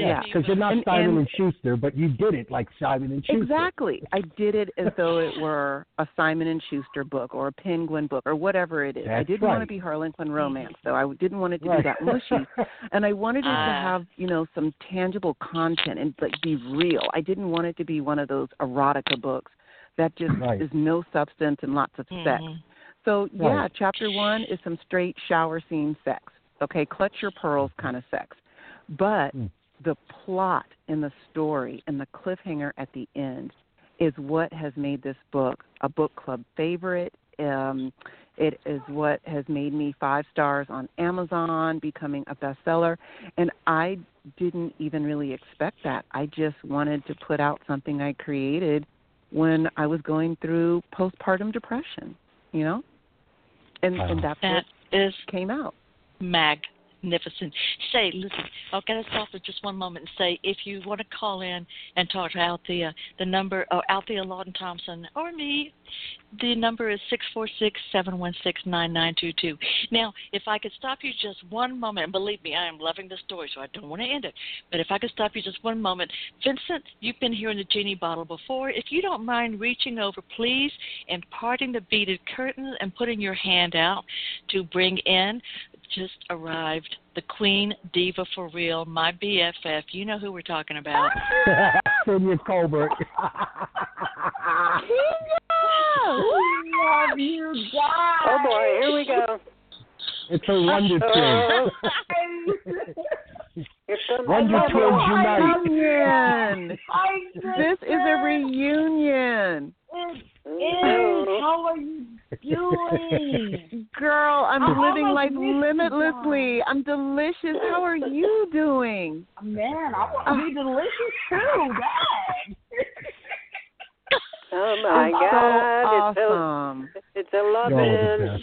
Yeah, you. Because you're not And- Simon and- and Schuster, but you did it like Simon and Schuster. Exactly. I did it as though it were a Simon and Schuster book or a Penguin book or whatever it is. I didn't want to right. be Harlequin romance, though. I didn't want it to Right. be that mushy. [LAUGHS] and I wanted it to Ah. have, you know, some tangible content and like be real. I didn't want it to be one of those erotica books that just Right. is no substance and lots of sex. Mhm. So yeah, Right. chapter one is some straight shower scene sex. Okay, clutch your pearls kind of sex. But Mm. The plot and the story and the cliffhanger at the end is what has made this book a book club favorite. Um, it is what has made me five stars on Amazon, becoming a bestseller. And I didn't even really expect that. I just wanted to put out something I created when I was going through postpartum depression, you know? And and that's That what is came out. Magnificent. Say, listen, I'll get us off for just one moment and say, if you want to call in and talk to Althea, the number, oh, Althea Lawton Thompson, or me, the number is six four six seven one six nine nine two two. Now, if I could stop you just one moment, and believe me, I am loving the story, so I don't want to end it. But if I could stop you just one moment, Vincent, you've been here in the genie bottle before. If you don't mind reaching over, please, and parting the beaded curtain and putting your hand out to bring in just arrived the Queen Diva for real, my BFF. You know who we're talking about. [LAUGHS] Sonia Colbert. [LAUGHS] we love you guys. Oh boy, here we go. it's a wonder Oh, [LAUGHS] twin. here Wonder Twins unite. Reunion. [LAUGHS] This is a reunion. It. How are you doing? [LAUGHS] Girl, I'm I living life missed you limitlessly. I'm delicious. How are you doing? Man, I want to be ah. delicious too. Dad. Oh my I'm God! so awesome. It's a it's a You're all the loving.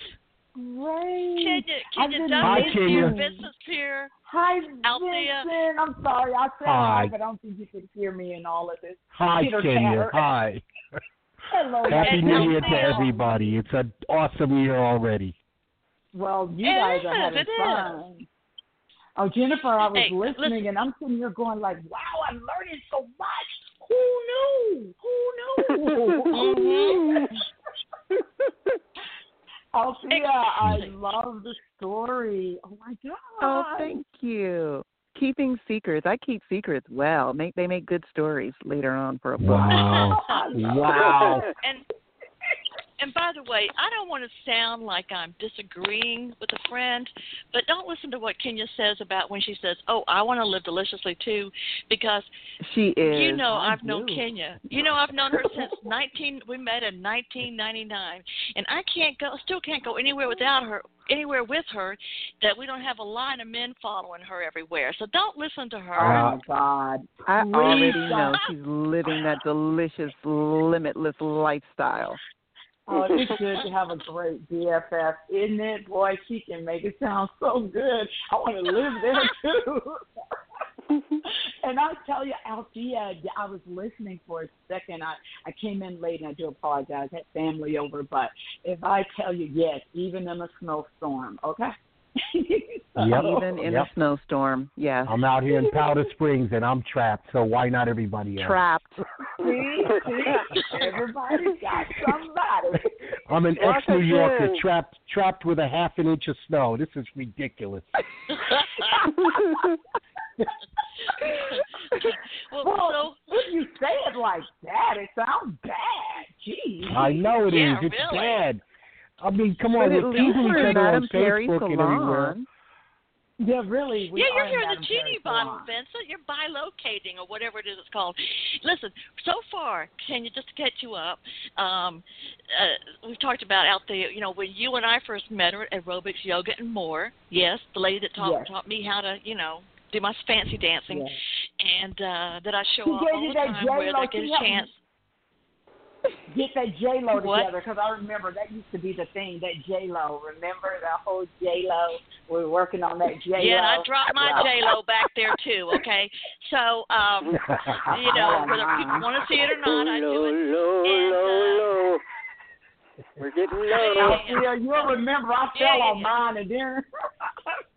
Best. Great. Kenya, I've Kenya been Duffy's Hi, here, Kenya. Vincent's here. Hi, Althea. Vincent. I'm sorry. I said Hi. hi, but I don't think you could hear me in all of this. Hi, Peter Kenya. Tanner. Hi. [LAUGHS] Hello. Happy New Year to everybody. It's an awesome year already. Well, you It guys are is, having it is. fun. Oh, Jennifer, I was Hey, listening listen. and I'm sitting here going like, wow, I'm learning so much. Who knew? Who knew? [LAUGHS] Who knew? Mm-hmm. [LAUGHS] Althea, I love the story. Oh my oh, god. Oh, thank you. Keeping secrets. I keep secrets well. Make they make good stories later on for a book. Wow. [LAUGHS] wow. And and by the way, I don't want to sound like I'm disagreeing with a friend, but don't listen to what Kenya says about when she says, "Oh, I want to live deliciously too," because She is. you know I've known. Kenya. You know I've known her since 19. We met in 1999, and I can't go, still can't go anywhere without her, anywhere with her, that we don't have a line of men following her everywhere. So don't listen to her. Oh god. I already know she's living that delicious, limitless lifestyle. Oh, it's good to have a great BFF, isn't it? Boy, she can make it sound so good. I want to live there [LAUGHS] too. and I'll tell you, Althea, I was listening for a second. I, I came in late and I do apologize. I had family over, but if I tell you, yes, even in a snowstorm, okay? [LAUGHS] Yep. Even in Yep. a snowstorm. Yes. I'm out here in Powder Springs and I'm trapped, so why not everybody else? Trapped. [LAUGHS] See, see, everybody's got somebody. [LAUGHS] I'm an ex New Yorker in. trapped trapped with a half an inch of snow. This is ridiculous. well, Well, so if you say it like that, it sounds bad. Jeez. I know it is. Yeah, It's really. bad. I mean, come on, at we're least teasing each in other on Madame Perry's Facebook and everywhere. Yeah, really. We yeah, you're are here in the genie Perry bottle. Vincent. You're bilocating or whatever it is it's called. Listen, so far, can you just to catch you up? Um, uh, we've talked about out there. You know, when you and I first met her at aerobics, yoga, and more. Yes, the lady that taught Yes. taught me how to, you know, do my fancy dancing, Yes. and uh, that I show She off gave all you the that time J-Lo. where they get a chance. Get that J Lo [LAUGHS] What? together because I remember that used to be the thing. That J Lo. Remember the whole J Lo? We were working on that J Lo. Yeah, and I dropped my J Lo back there too. Okay, so um, you know whether people want to see it or not, I do it. [LAUGHS] Low, And, low, uh, low. We're getting low. Althea, you'll remember I Yeah, fell yeah, on mine and then.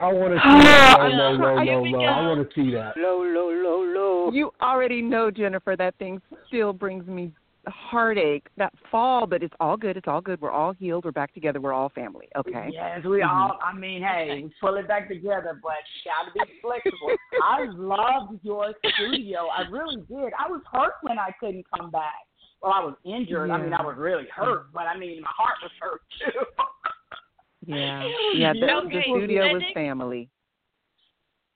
I want to [LAUGHS] see that. Oh, low, we low. go. I want to see that. Low, low, low, low. You already know, Jennifer, that thing still brings me heartache. That fall, but it's all good. It's all good. We're all healed. We're back together. We're all family. Okay. Yes, we mm-hmm. all. I mean, hey, we pull it back together, but got to be flexible. I loved your studio. I really did. I was hurt when I couldn't come back. well, I was injured. I mean, I was really hurt, but I mean, my heart was hurt too. Yeah, [LAUGHS] yeah. The, the studio was family.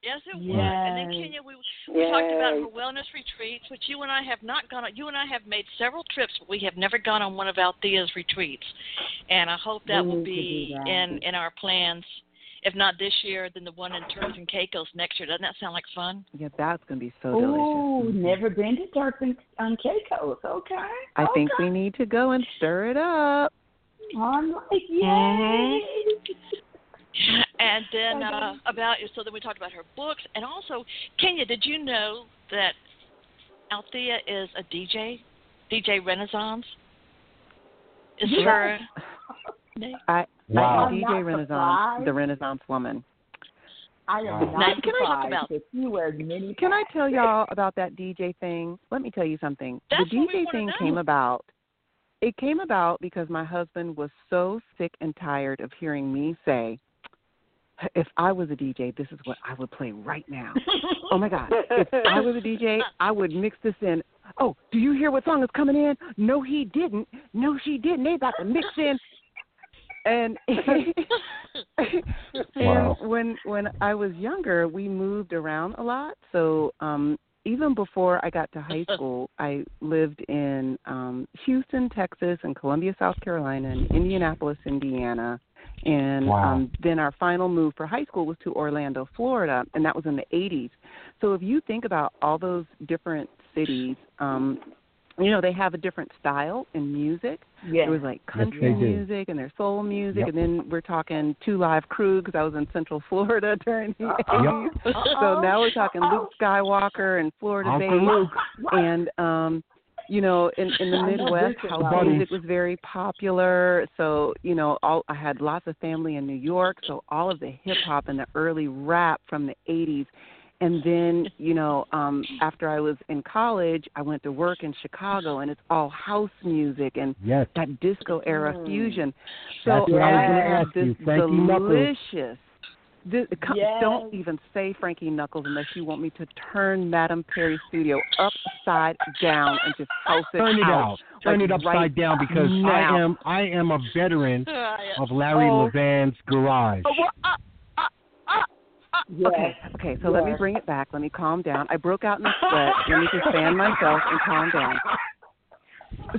Yes, it was. And then Kenya, we we talked about her wellness retreats, which you and I have not gone on. You and I have made several trips, but we have never gone on one of Althea's retreats. And I hope that We will need to do be that. in in our plans. If not this year, then the one in Turks and Caicos next year. Doesn't that sound like fun? Yeah, that's gonna be so Ooh, delicious. never been to Turks and on Caicos. Okay. I think we need to go and stir it up. I'm like, yay. Mm-hmm. And then uh, about so then we talked about her books, and also Kenya. Did you know that Althea is a DJ, DJ Renaissance? Is Yeah. her name? I Wow. I am DJ Renaissance, surprised. the Renaissance woman. I am Wow. not Now, can I talk surprised about- that she wears many Can I tell y'all about that DJ thing? Let me tell you something. That's the what we DJ thing know. came about. It came about because my husband was so sick and tired of hearing me say, "If I was a DJ, this is what I would play right now." [LAUGHS] oh my God! If I was a DJ, I would mix this in. Oh, do you hear what song is coming in? No, he didn't. No, she didn't. They about to mix in. And [LAUGHS] Wow. and when when I was younger, we moved around a lot. So um even before I got to [LAUGHS] high school, I lived in um Houston, Texas, and Columbia, South Carolina, and Indianapolis, Indiana. And Wow. um then our final move for high school was to Orlando, Florida, and that was in the 80s. So if you think about all those different cities, um you know, they have a different style in music. Yes. There was like country they do. music and there's soul music, Yep. and then we're talking Two Live Crew because I was in Central Florida [LAUGHS] during the Uh-oh. 80s. So now we're talking Luke Skywalker and Florida Uncle Bay, and um, you know, in in the Midwest, this house music was very popular. So you know, all I had lots of family in New York, so all of the hip hop and the early rap from the 80s. And then, you know, um after I was in college, I went to work in Chicago and it's all house music and Yes. that disco era Mm. fusion. So That's what I was I gonna had ask this Frankie delicious. This, co- Yes. Don't even say Frankie Knuckles unless you want me to turn Madame Perry Studio upside down and just house it Turn it out. out. Turn like it upside right down because I am I am a veteran [LAUGHS] of Larry Oh. Levan's garage. Oh, well, uh. [LAUGHS] Yes. Okay, okay. So let me bring it back. Let me calm down. I broke out in a [LAUGHS] sweat. let me just fan myself and calm down.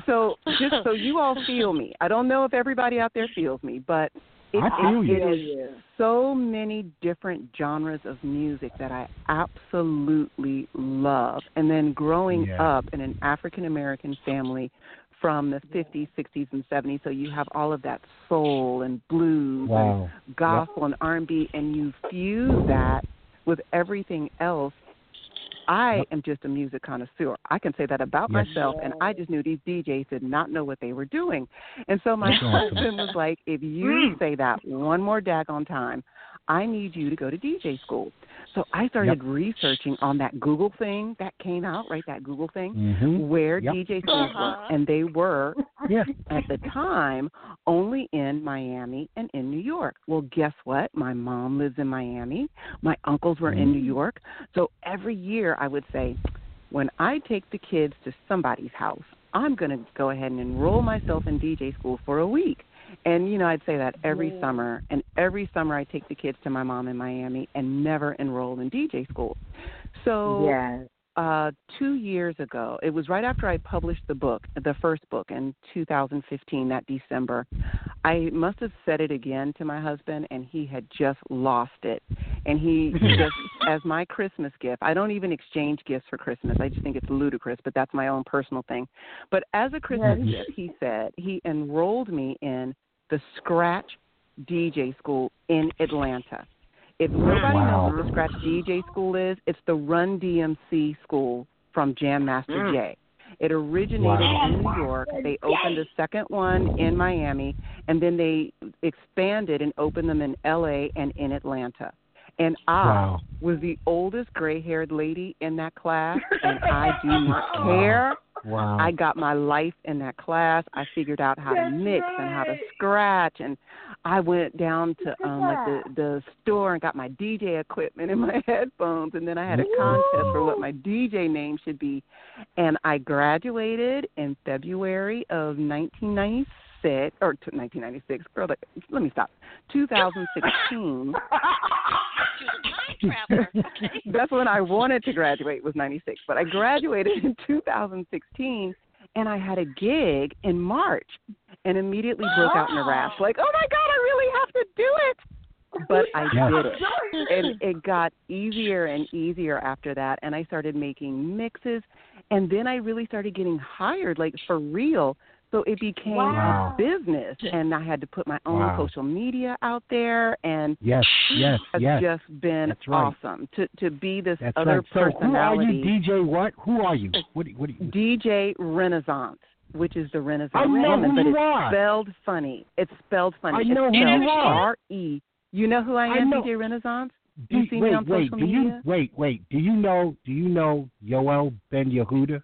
So just so you all feel me, I don't know if everybody out there feels me, but it, I feel it- you. it Hell is yeah. so many different genres of music that I absolutely love. And then growing Yeah. up in an African American family from the 50s, 60s, and 70s, so you have all of that soul and blues Wow. and gospel and R&B, and you fuse that with everything else. I Yep. am just a music connoisseur. I can say that about Yes. myself, and I just knew these DJs did not know what they were doing. And so my That's awesome. husband was like, if you mm. say that one more daggone time, I need you to go to DJ school. So I started researching on that Google thing that came out, right? That Google thing, Mhm. where Yep. DJ schools Uh-huh. were. And they were [LAUGHS] Yeah. at the time only in Miami and in New York. Well, guess what? My mom lives in Miami. My uncles were in New York. So every year I would say, when I take the kids to somebody's house, I'm going to go ahead and enroll myself in DJ school for a week. And you know, I'd say that every Yeah. summer, and every summer I take the kids to my mom in Miami and never enroll in DJ school. So Yes. uh, two years ago. It was right after I published the book, the first book in 2015, that December. I must have said it again to my husband, and he had just lost it. And he [LAUGHS] just, as my Christmas gift, I don't even exchange gifts for Christmas. I just think it's ludicrous, but that's my own personal thing. But as a Christmas Yes. gift, he said he enrolled me in the Scratch DJ school in Atlanta. If nobody Wow. knows what the Scratch DJ school is, it's the Run DMC school from Jam Master Mm. Jay. It originated Wow. in New York. They opened a second one in Miami, and then they expanded and opened them in LA and in Atlanta. And I Wow. was the oldest gray-haired lady in that class, and [LAUGHS] I do not care. Wow. I got my life in that class. I figured out how to That's mix and how to scratch, and I went down to um like the the store and got my DJ equipment and [LAUGHS] my headphones, and then I had a contest for what my DJ name should be, and I graduated in February of 1996 or t- 1996. Girl, that, let me stop. 2016. [LAUGHS] She was a time traveler. Okay. [LAUGHS] That's when I wanted to graduate was 96, but I graduated in 2016 and I had a gig in March and immediately broke out in a rash like, "Oh my god, I really have to do it." But I Yes. did it. And it got easier and easier after that and I started making mixes and then I really started getting hired like for real. So it became Wow. a business and I had to put my own Wow. social media out there and yes, yes, has yes. just been That's right. awesome to to be this That's other right. So who are you, DJ? What? Who are you? What? What? do you- DJ Renaissance, which is the Renaissance I know woman, who but you it's are. spelled funny. It's spelled funny. I it's know who you are. R E. You know who I I am, know. DJ Renaissance? Do, You see me on wait. social do you media? wait? Wait. Do you know? Do you know Yoel Ben Yehuda?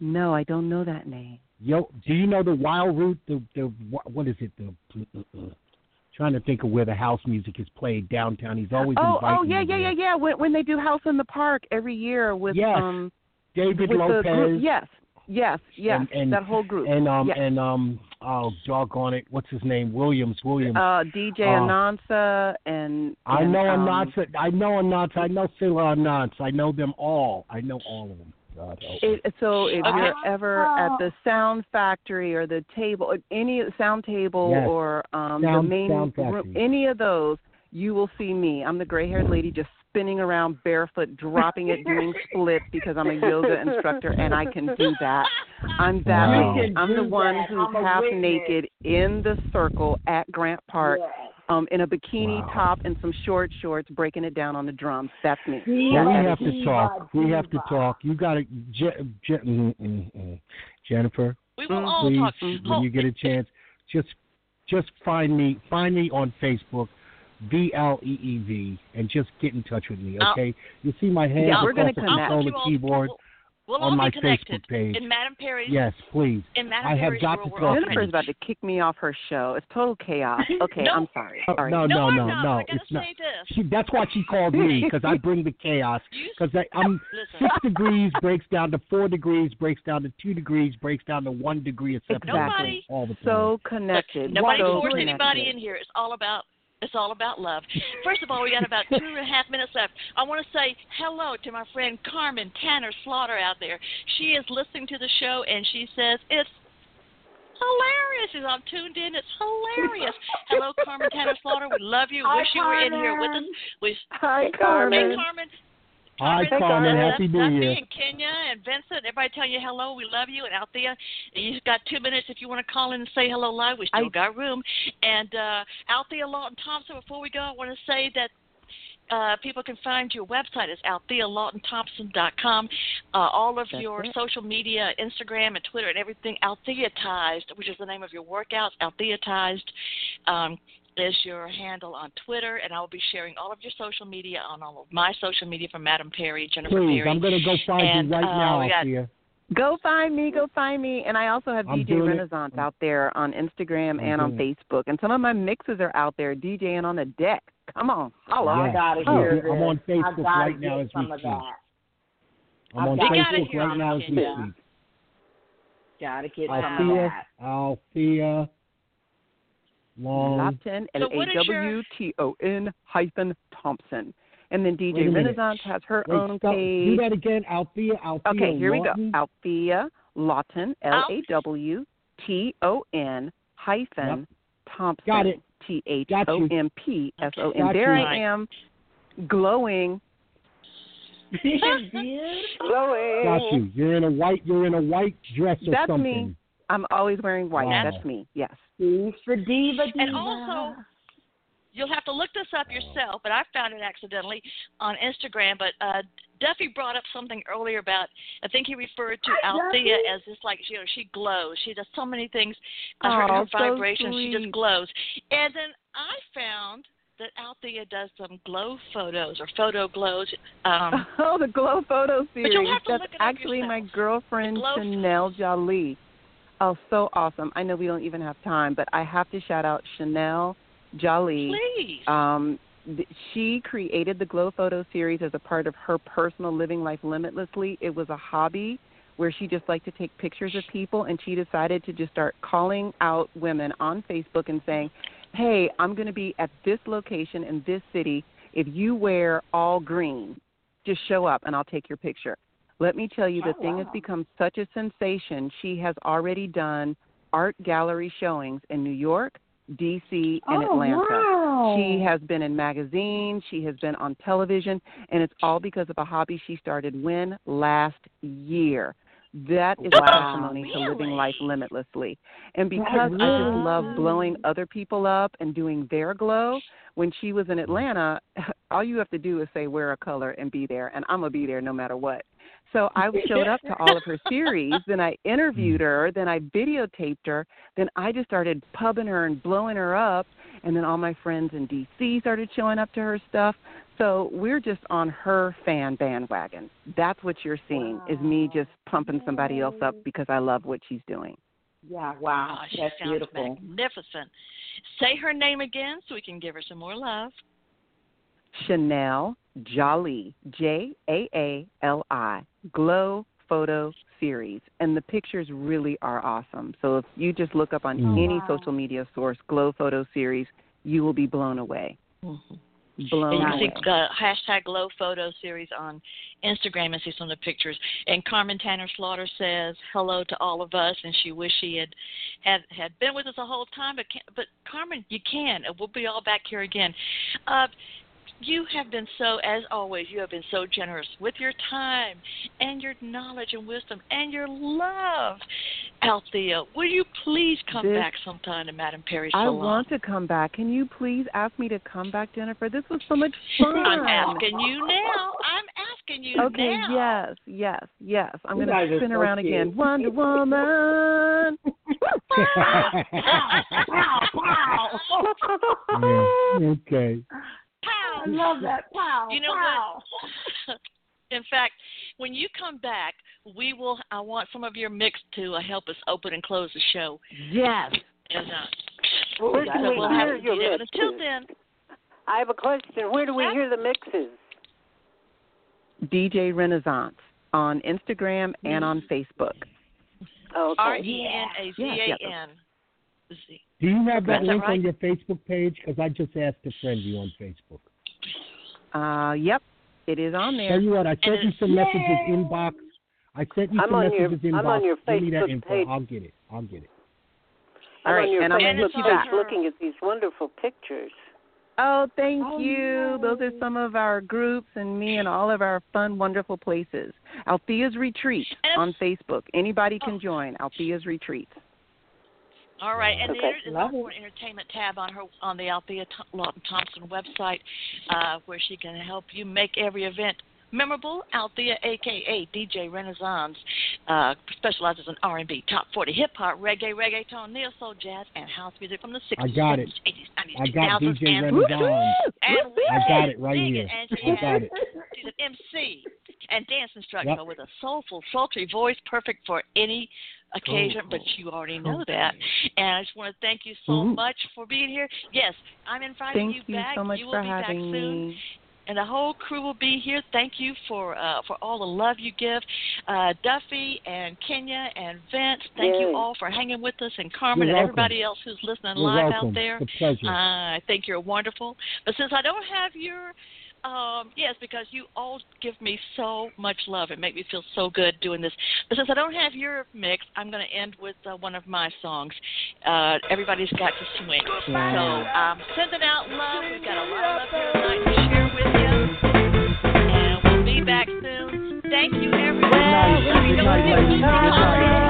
No, I don't know that name. Yo, do you know the Wild Root? The the what, is it? The uh, uh, trying to think of where the house music is played downtown. He's always Oh, inviting oh yeah, yeah, yeah, yeah. When when they do House in the Park every year with Yes. um David with Lopez. group. Yes, yes, yes. And- and- that whole group. And um Yes. and um oh doggone it, what's his name? Williams. Williams. uh, DJ uh, Ananse and, I know um, Ananse. I know Ananse. I know Phila Ananse. I know them all. I know all of them. God help me. It, so if Okay. you're ever at the Sound Factory or the table, any Sound Table Yes. or um, the main Sound room, any of those, you will see me. I'm the gray-haired lady just spinning around barefoot, dropping it, doing [LAUGHS] splits because I'm a yoga instructor and I can do that. I'm that Wow. lady. You can I'm the one that. who's I'm half naked in the circle at Grant Park. Yes. Um, in a bikini Wow. top and some short shorts, breaking it down on the drums. That's me. Well, we have to talk. We have to talk. You got to, Je- Je- mm, mm, mm. Jennifer. We will all please, talk. when you get a chance, just just find me find me on Facebook, V L E E V, and just get in touch with me. I'll- Okay, you see my hand Yeah, we're across gonna the connect. control the put all- keyboard We'll, we'll on my Facebook page. in Madame Perry's. Yes, please. In Madam I have Perry's got world, to we're talk all to Jennifer's about to kick me off her show. It's total chaos. [LAUGHS] Okay, No. I'm sorry. Oh, Sorry. no, No, no, I'm no, no. I gotta It's not. this. She, that's why she called me because I bring the chaos. [LAUGHS] Because I'm [LAUGHS] Listen. six degrees breaks down to four degrees, breaks down to two degrees, breaks down to one degree of separation Nobody- all the time. So connected. Nobody so forced connected. anybody in here. It's all about it's all about love. First of all, we got about two and a half minutes left. I want to say hello to my friend Carmen Tanner Slaughter out there. She is listening to the show and she says it's hilarious. She's I'm tuned in. It's hilarious. Hello, Carmen Tanner Slaughter. We love you. Hi, Wish you were in here with us. We Hi, Carmen. Hey, Carmen. Hi, Carmen, Carmen. Happy New that's Year. me and Kenya and Vincent. Everybody tell you hello. We love you. And Althea, you've got two minutes if you want to call in and say hello live. We still I- got room. And uh, Althea Lawton Thompson, before we go, I want to say that uh, people can find your website is althealawtonthompson.com. Uh, all of That's your it. social media, Instagram and Twitter and everything, Altheatized, which is the name of your workouts, Altheatized. Um, is your handle on Twitter, and I will be sharing all of your social media on all of my social media from Madame Perry, Jennifer Please, Perry. I'm going to go find And, you right uh, now, we got- Althea. Go find me, go find me. And I also have I'm DJ doing it. Renaissance out there on Instagram I'm and on doing Facebook. And some of my mixes are out there DJing on the deck. Come on. Holla. I Yeah. gotta Oh, hear I'm on Facebook I right now get as we some of speak. I'm on gotta Facebook right now as we speak. Gotta get some of Althea, that. Althea, Long. Lawton, L A what is your- W T O N hyphen Thompson. And then DJ. Renaissance has her Wait, own spell- page. do that again, Althea, Althea. Okay, here we go. Lawton? Althea Lawton, L A W T O N hyphen Thompson. Got it. T H O. M P S O N. There. I am, glowing. [LAUGHS] [LAUGHS] Glowing. Got you. You're in a white. You're in a white dress or That's something. me. I'm always wearing white. Wow. That's me. Yes. She's the diva diva. And also, you'll have to look this up yourself, but I found it accidentally on Instagram. But uh, Duffy brought up something earlier about, I think he referred to Hi, Althea Duffy. as just like, you know, she glows. She does so many things. Uh, her, Oh, her so vibration, she just glows. And then I found that Althea does some glow photos or photo glows. Um, [LAUGHS] oh, the Glow Photo series. you'll have to That's look it up actually my girlfriend Chanel Jolie. Oh, so awesome. I know we don't even have time, but I have to shout out Chanel Jolie. please. Um, th- she created the Glow Photo series as a part of her personal Living Life Limitlessly. It was a hobby where she just liked to take pictures of people, and she decided to just start calling out women on Facebook and saying, "Hey, I'm going to be at this location in this city. If you wear all green, just show up and I'll take your picture." Let me tell you, the Oh, thing has become such a sensation. She has already done art gallery showings in New York, D.C., and oh, Atlanta. Wow. She has been in magazines, she has been on television, and it's all because of a hobby she started when? Last year. That is a Wow. testimony to living life limitlessly. And because I just love blowing other people up and doing their glow, when she was in Atlanta, [LAUGHS] all you have to do is say wear a color and be there, and I'm going to be there no matter what. So I showed up to all of her series, then I interviewed mm. her, then I videotaped her, then I just started pubbing her and blowing her up, and then all my friends in DC started showing up to her stuff. So we're just on her fan bandwagon. That's what you're seeing is me just pumping somebody else up because I love what she's doing. Yeah, wow. Oh, she That's sounds beautiful. magnificent. Say her name again so we can give her some more love. Chanel Jaali, J A A L I, Glow Photo Series. And the pictures really are awesome. So if you just look up on Mm. any Wow. social media source, Glow Photo Series, you will be blown away. Blown And you away. see uh, hashtag Glow Photo Series on Instagram and see some of the pictures. And Carmen Tanner Slaughter says hello to all of us, and she wish she had had had been with us the whole time. But can, but Carmen, you can. We'll be all back here again. Uh, you have been so, as always, you have been so generous with your time and your knowledge and wisdom and your love. Althea, will you please come This- back sometime to Madame Perry's I salon? want to come back. Can you please ask me to come back, Jennifer? This was so much fun. I'm asking you now. I'm asking you Okay, now. Okay, yes, yes, yes. I'm going to spin so around cute. again. Wonder Woman. [LAUGHS] yeah. Okay. I love that. Wow. You know wow. what? [LAUGHS] In fact, when you come back, we will. I want some of your mix to uh, help us open and close the show. Yes. And uh, Where that's do so we we'll have hear to your it. mixes? Until then, I have a question. Where do we hear the mixes? DJ Renaissance on Instagram and on Facebook. Okay. R E N A Z A N. Z. Do you have that Is that link right? on your Facebook page? Because I just asked to friend you on Facebook. Uh, yep, it is on there. Tell you what, I sent you some messages inbox. I sent you I'm some on your- messages inbox. I'm on your Give me that Facebook info. page. I'll get it. I'll get it. All I'm right, and I'm gonna Facebook you back. looking at these wonderful pictures. Oh, thank Oh, you. Those are some of our groups and me and all of our fun, wonderful places. Althea's Retreat on Facebook. Anybody can Oh. join Althea's Retreat. All right, and Okay. there is Love also an entertainment tab on her on the Althea Lawton Thompson website, uh, where she can help you make every event memorable. Althea, aka DJ Renaissance, uh, specializes in R&B, top 40, hip hop, reggae, reggaeton, neo soul, jazz, and house music from the 60s, I got it. 70s, 80s, 90s, I got 2000s, DJ and, Renaissance. and we I got it right here. And she I has- got it. She's an MC and dance instructor Yep. with a soulful, sultry voice, perfect for any occasion. But Oh, you already know that. And I just want to thank you so much for being here. Yes, I'm inviting Thank you you back. so much you will be back soon me. and the whole crew will be here. Thank you for uh, for all the love you give, uh, Duffy and Kenya and Vince. Thank you all for hanging with us, and Carmen You're and welcome. everybody else who's listening You're live welcome. out there. It's a pleasure. Uh, I think you're wonderful. But since I don't have your um, yes, because you all give me so much love and make me feel so good doing this. But since I don't have your mix, I'm going to end with uh, one of my songs. Uh, Everybody's got to swing. So um, sending out love. We've got a lot of love here tonight to share with you, and we'll be back soon. Thank you, everyone. Let me know ladies. you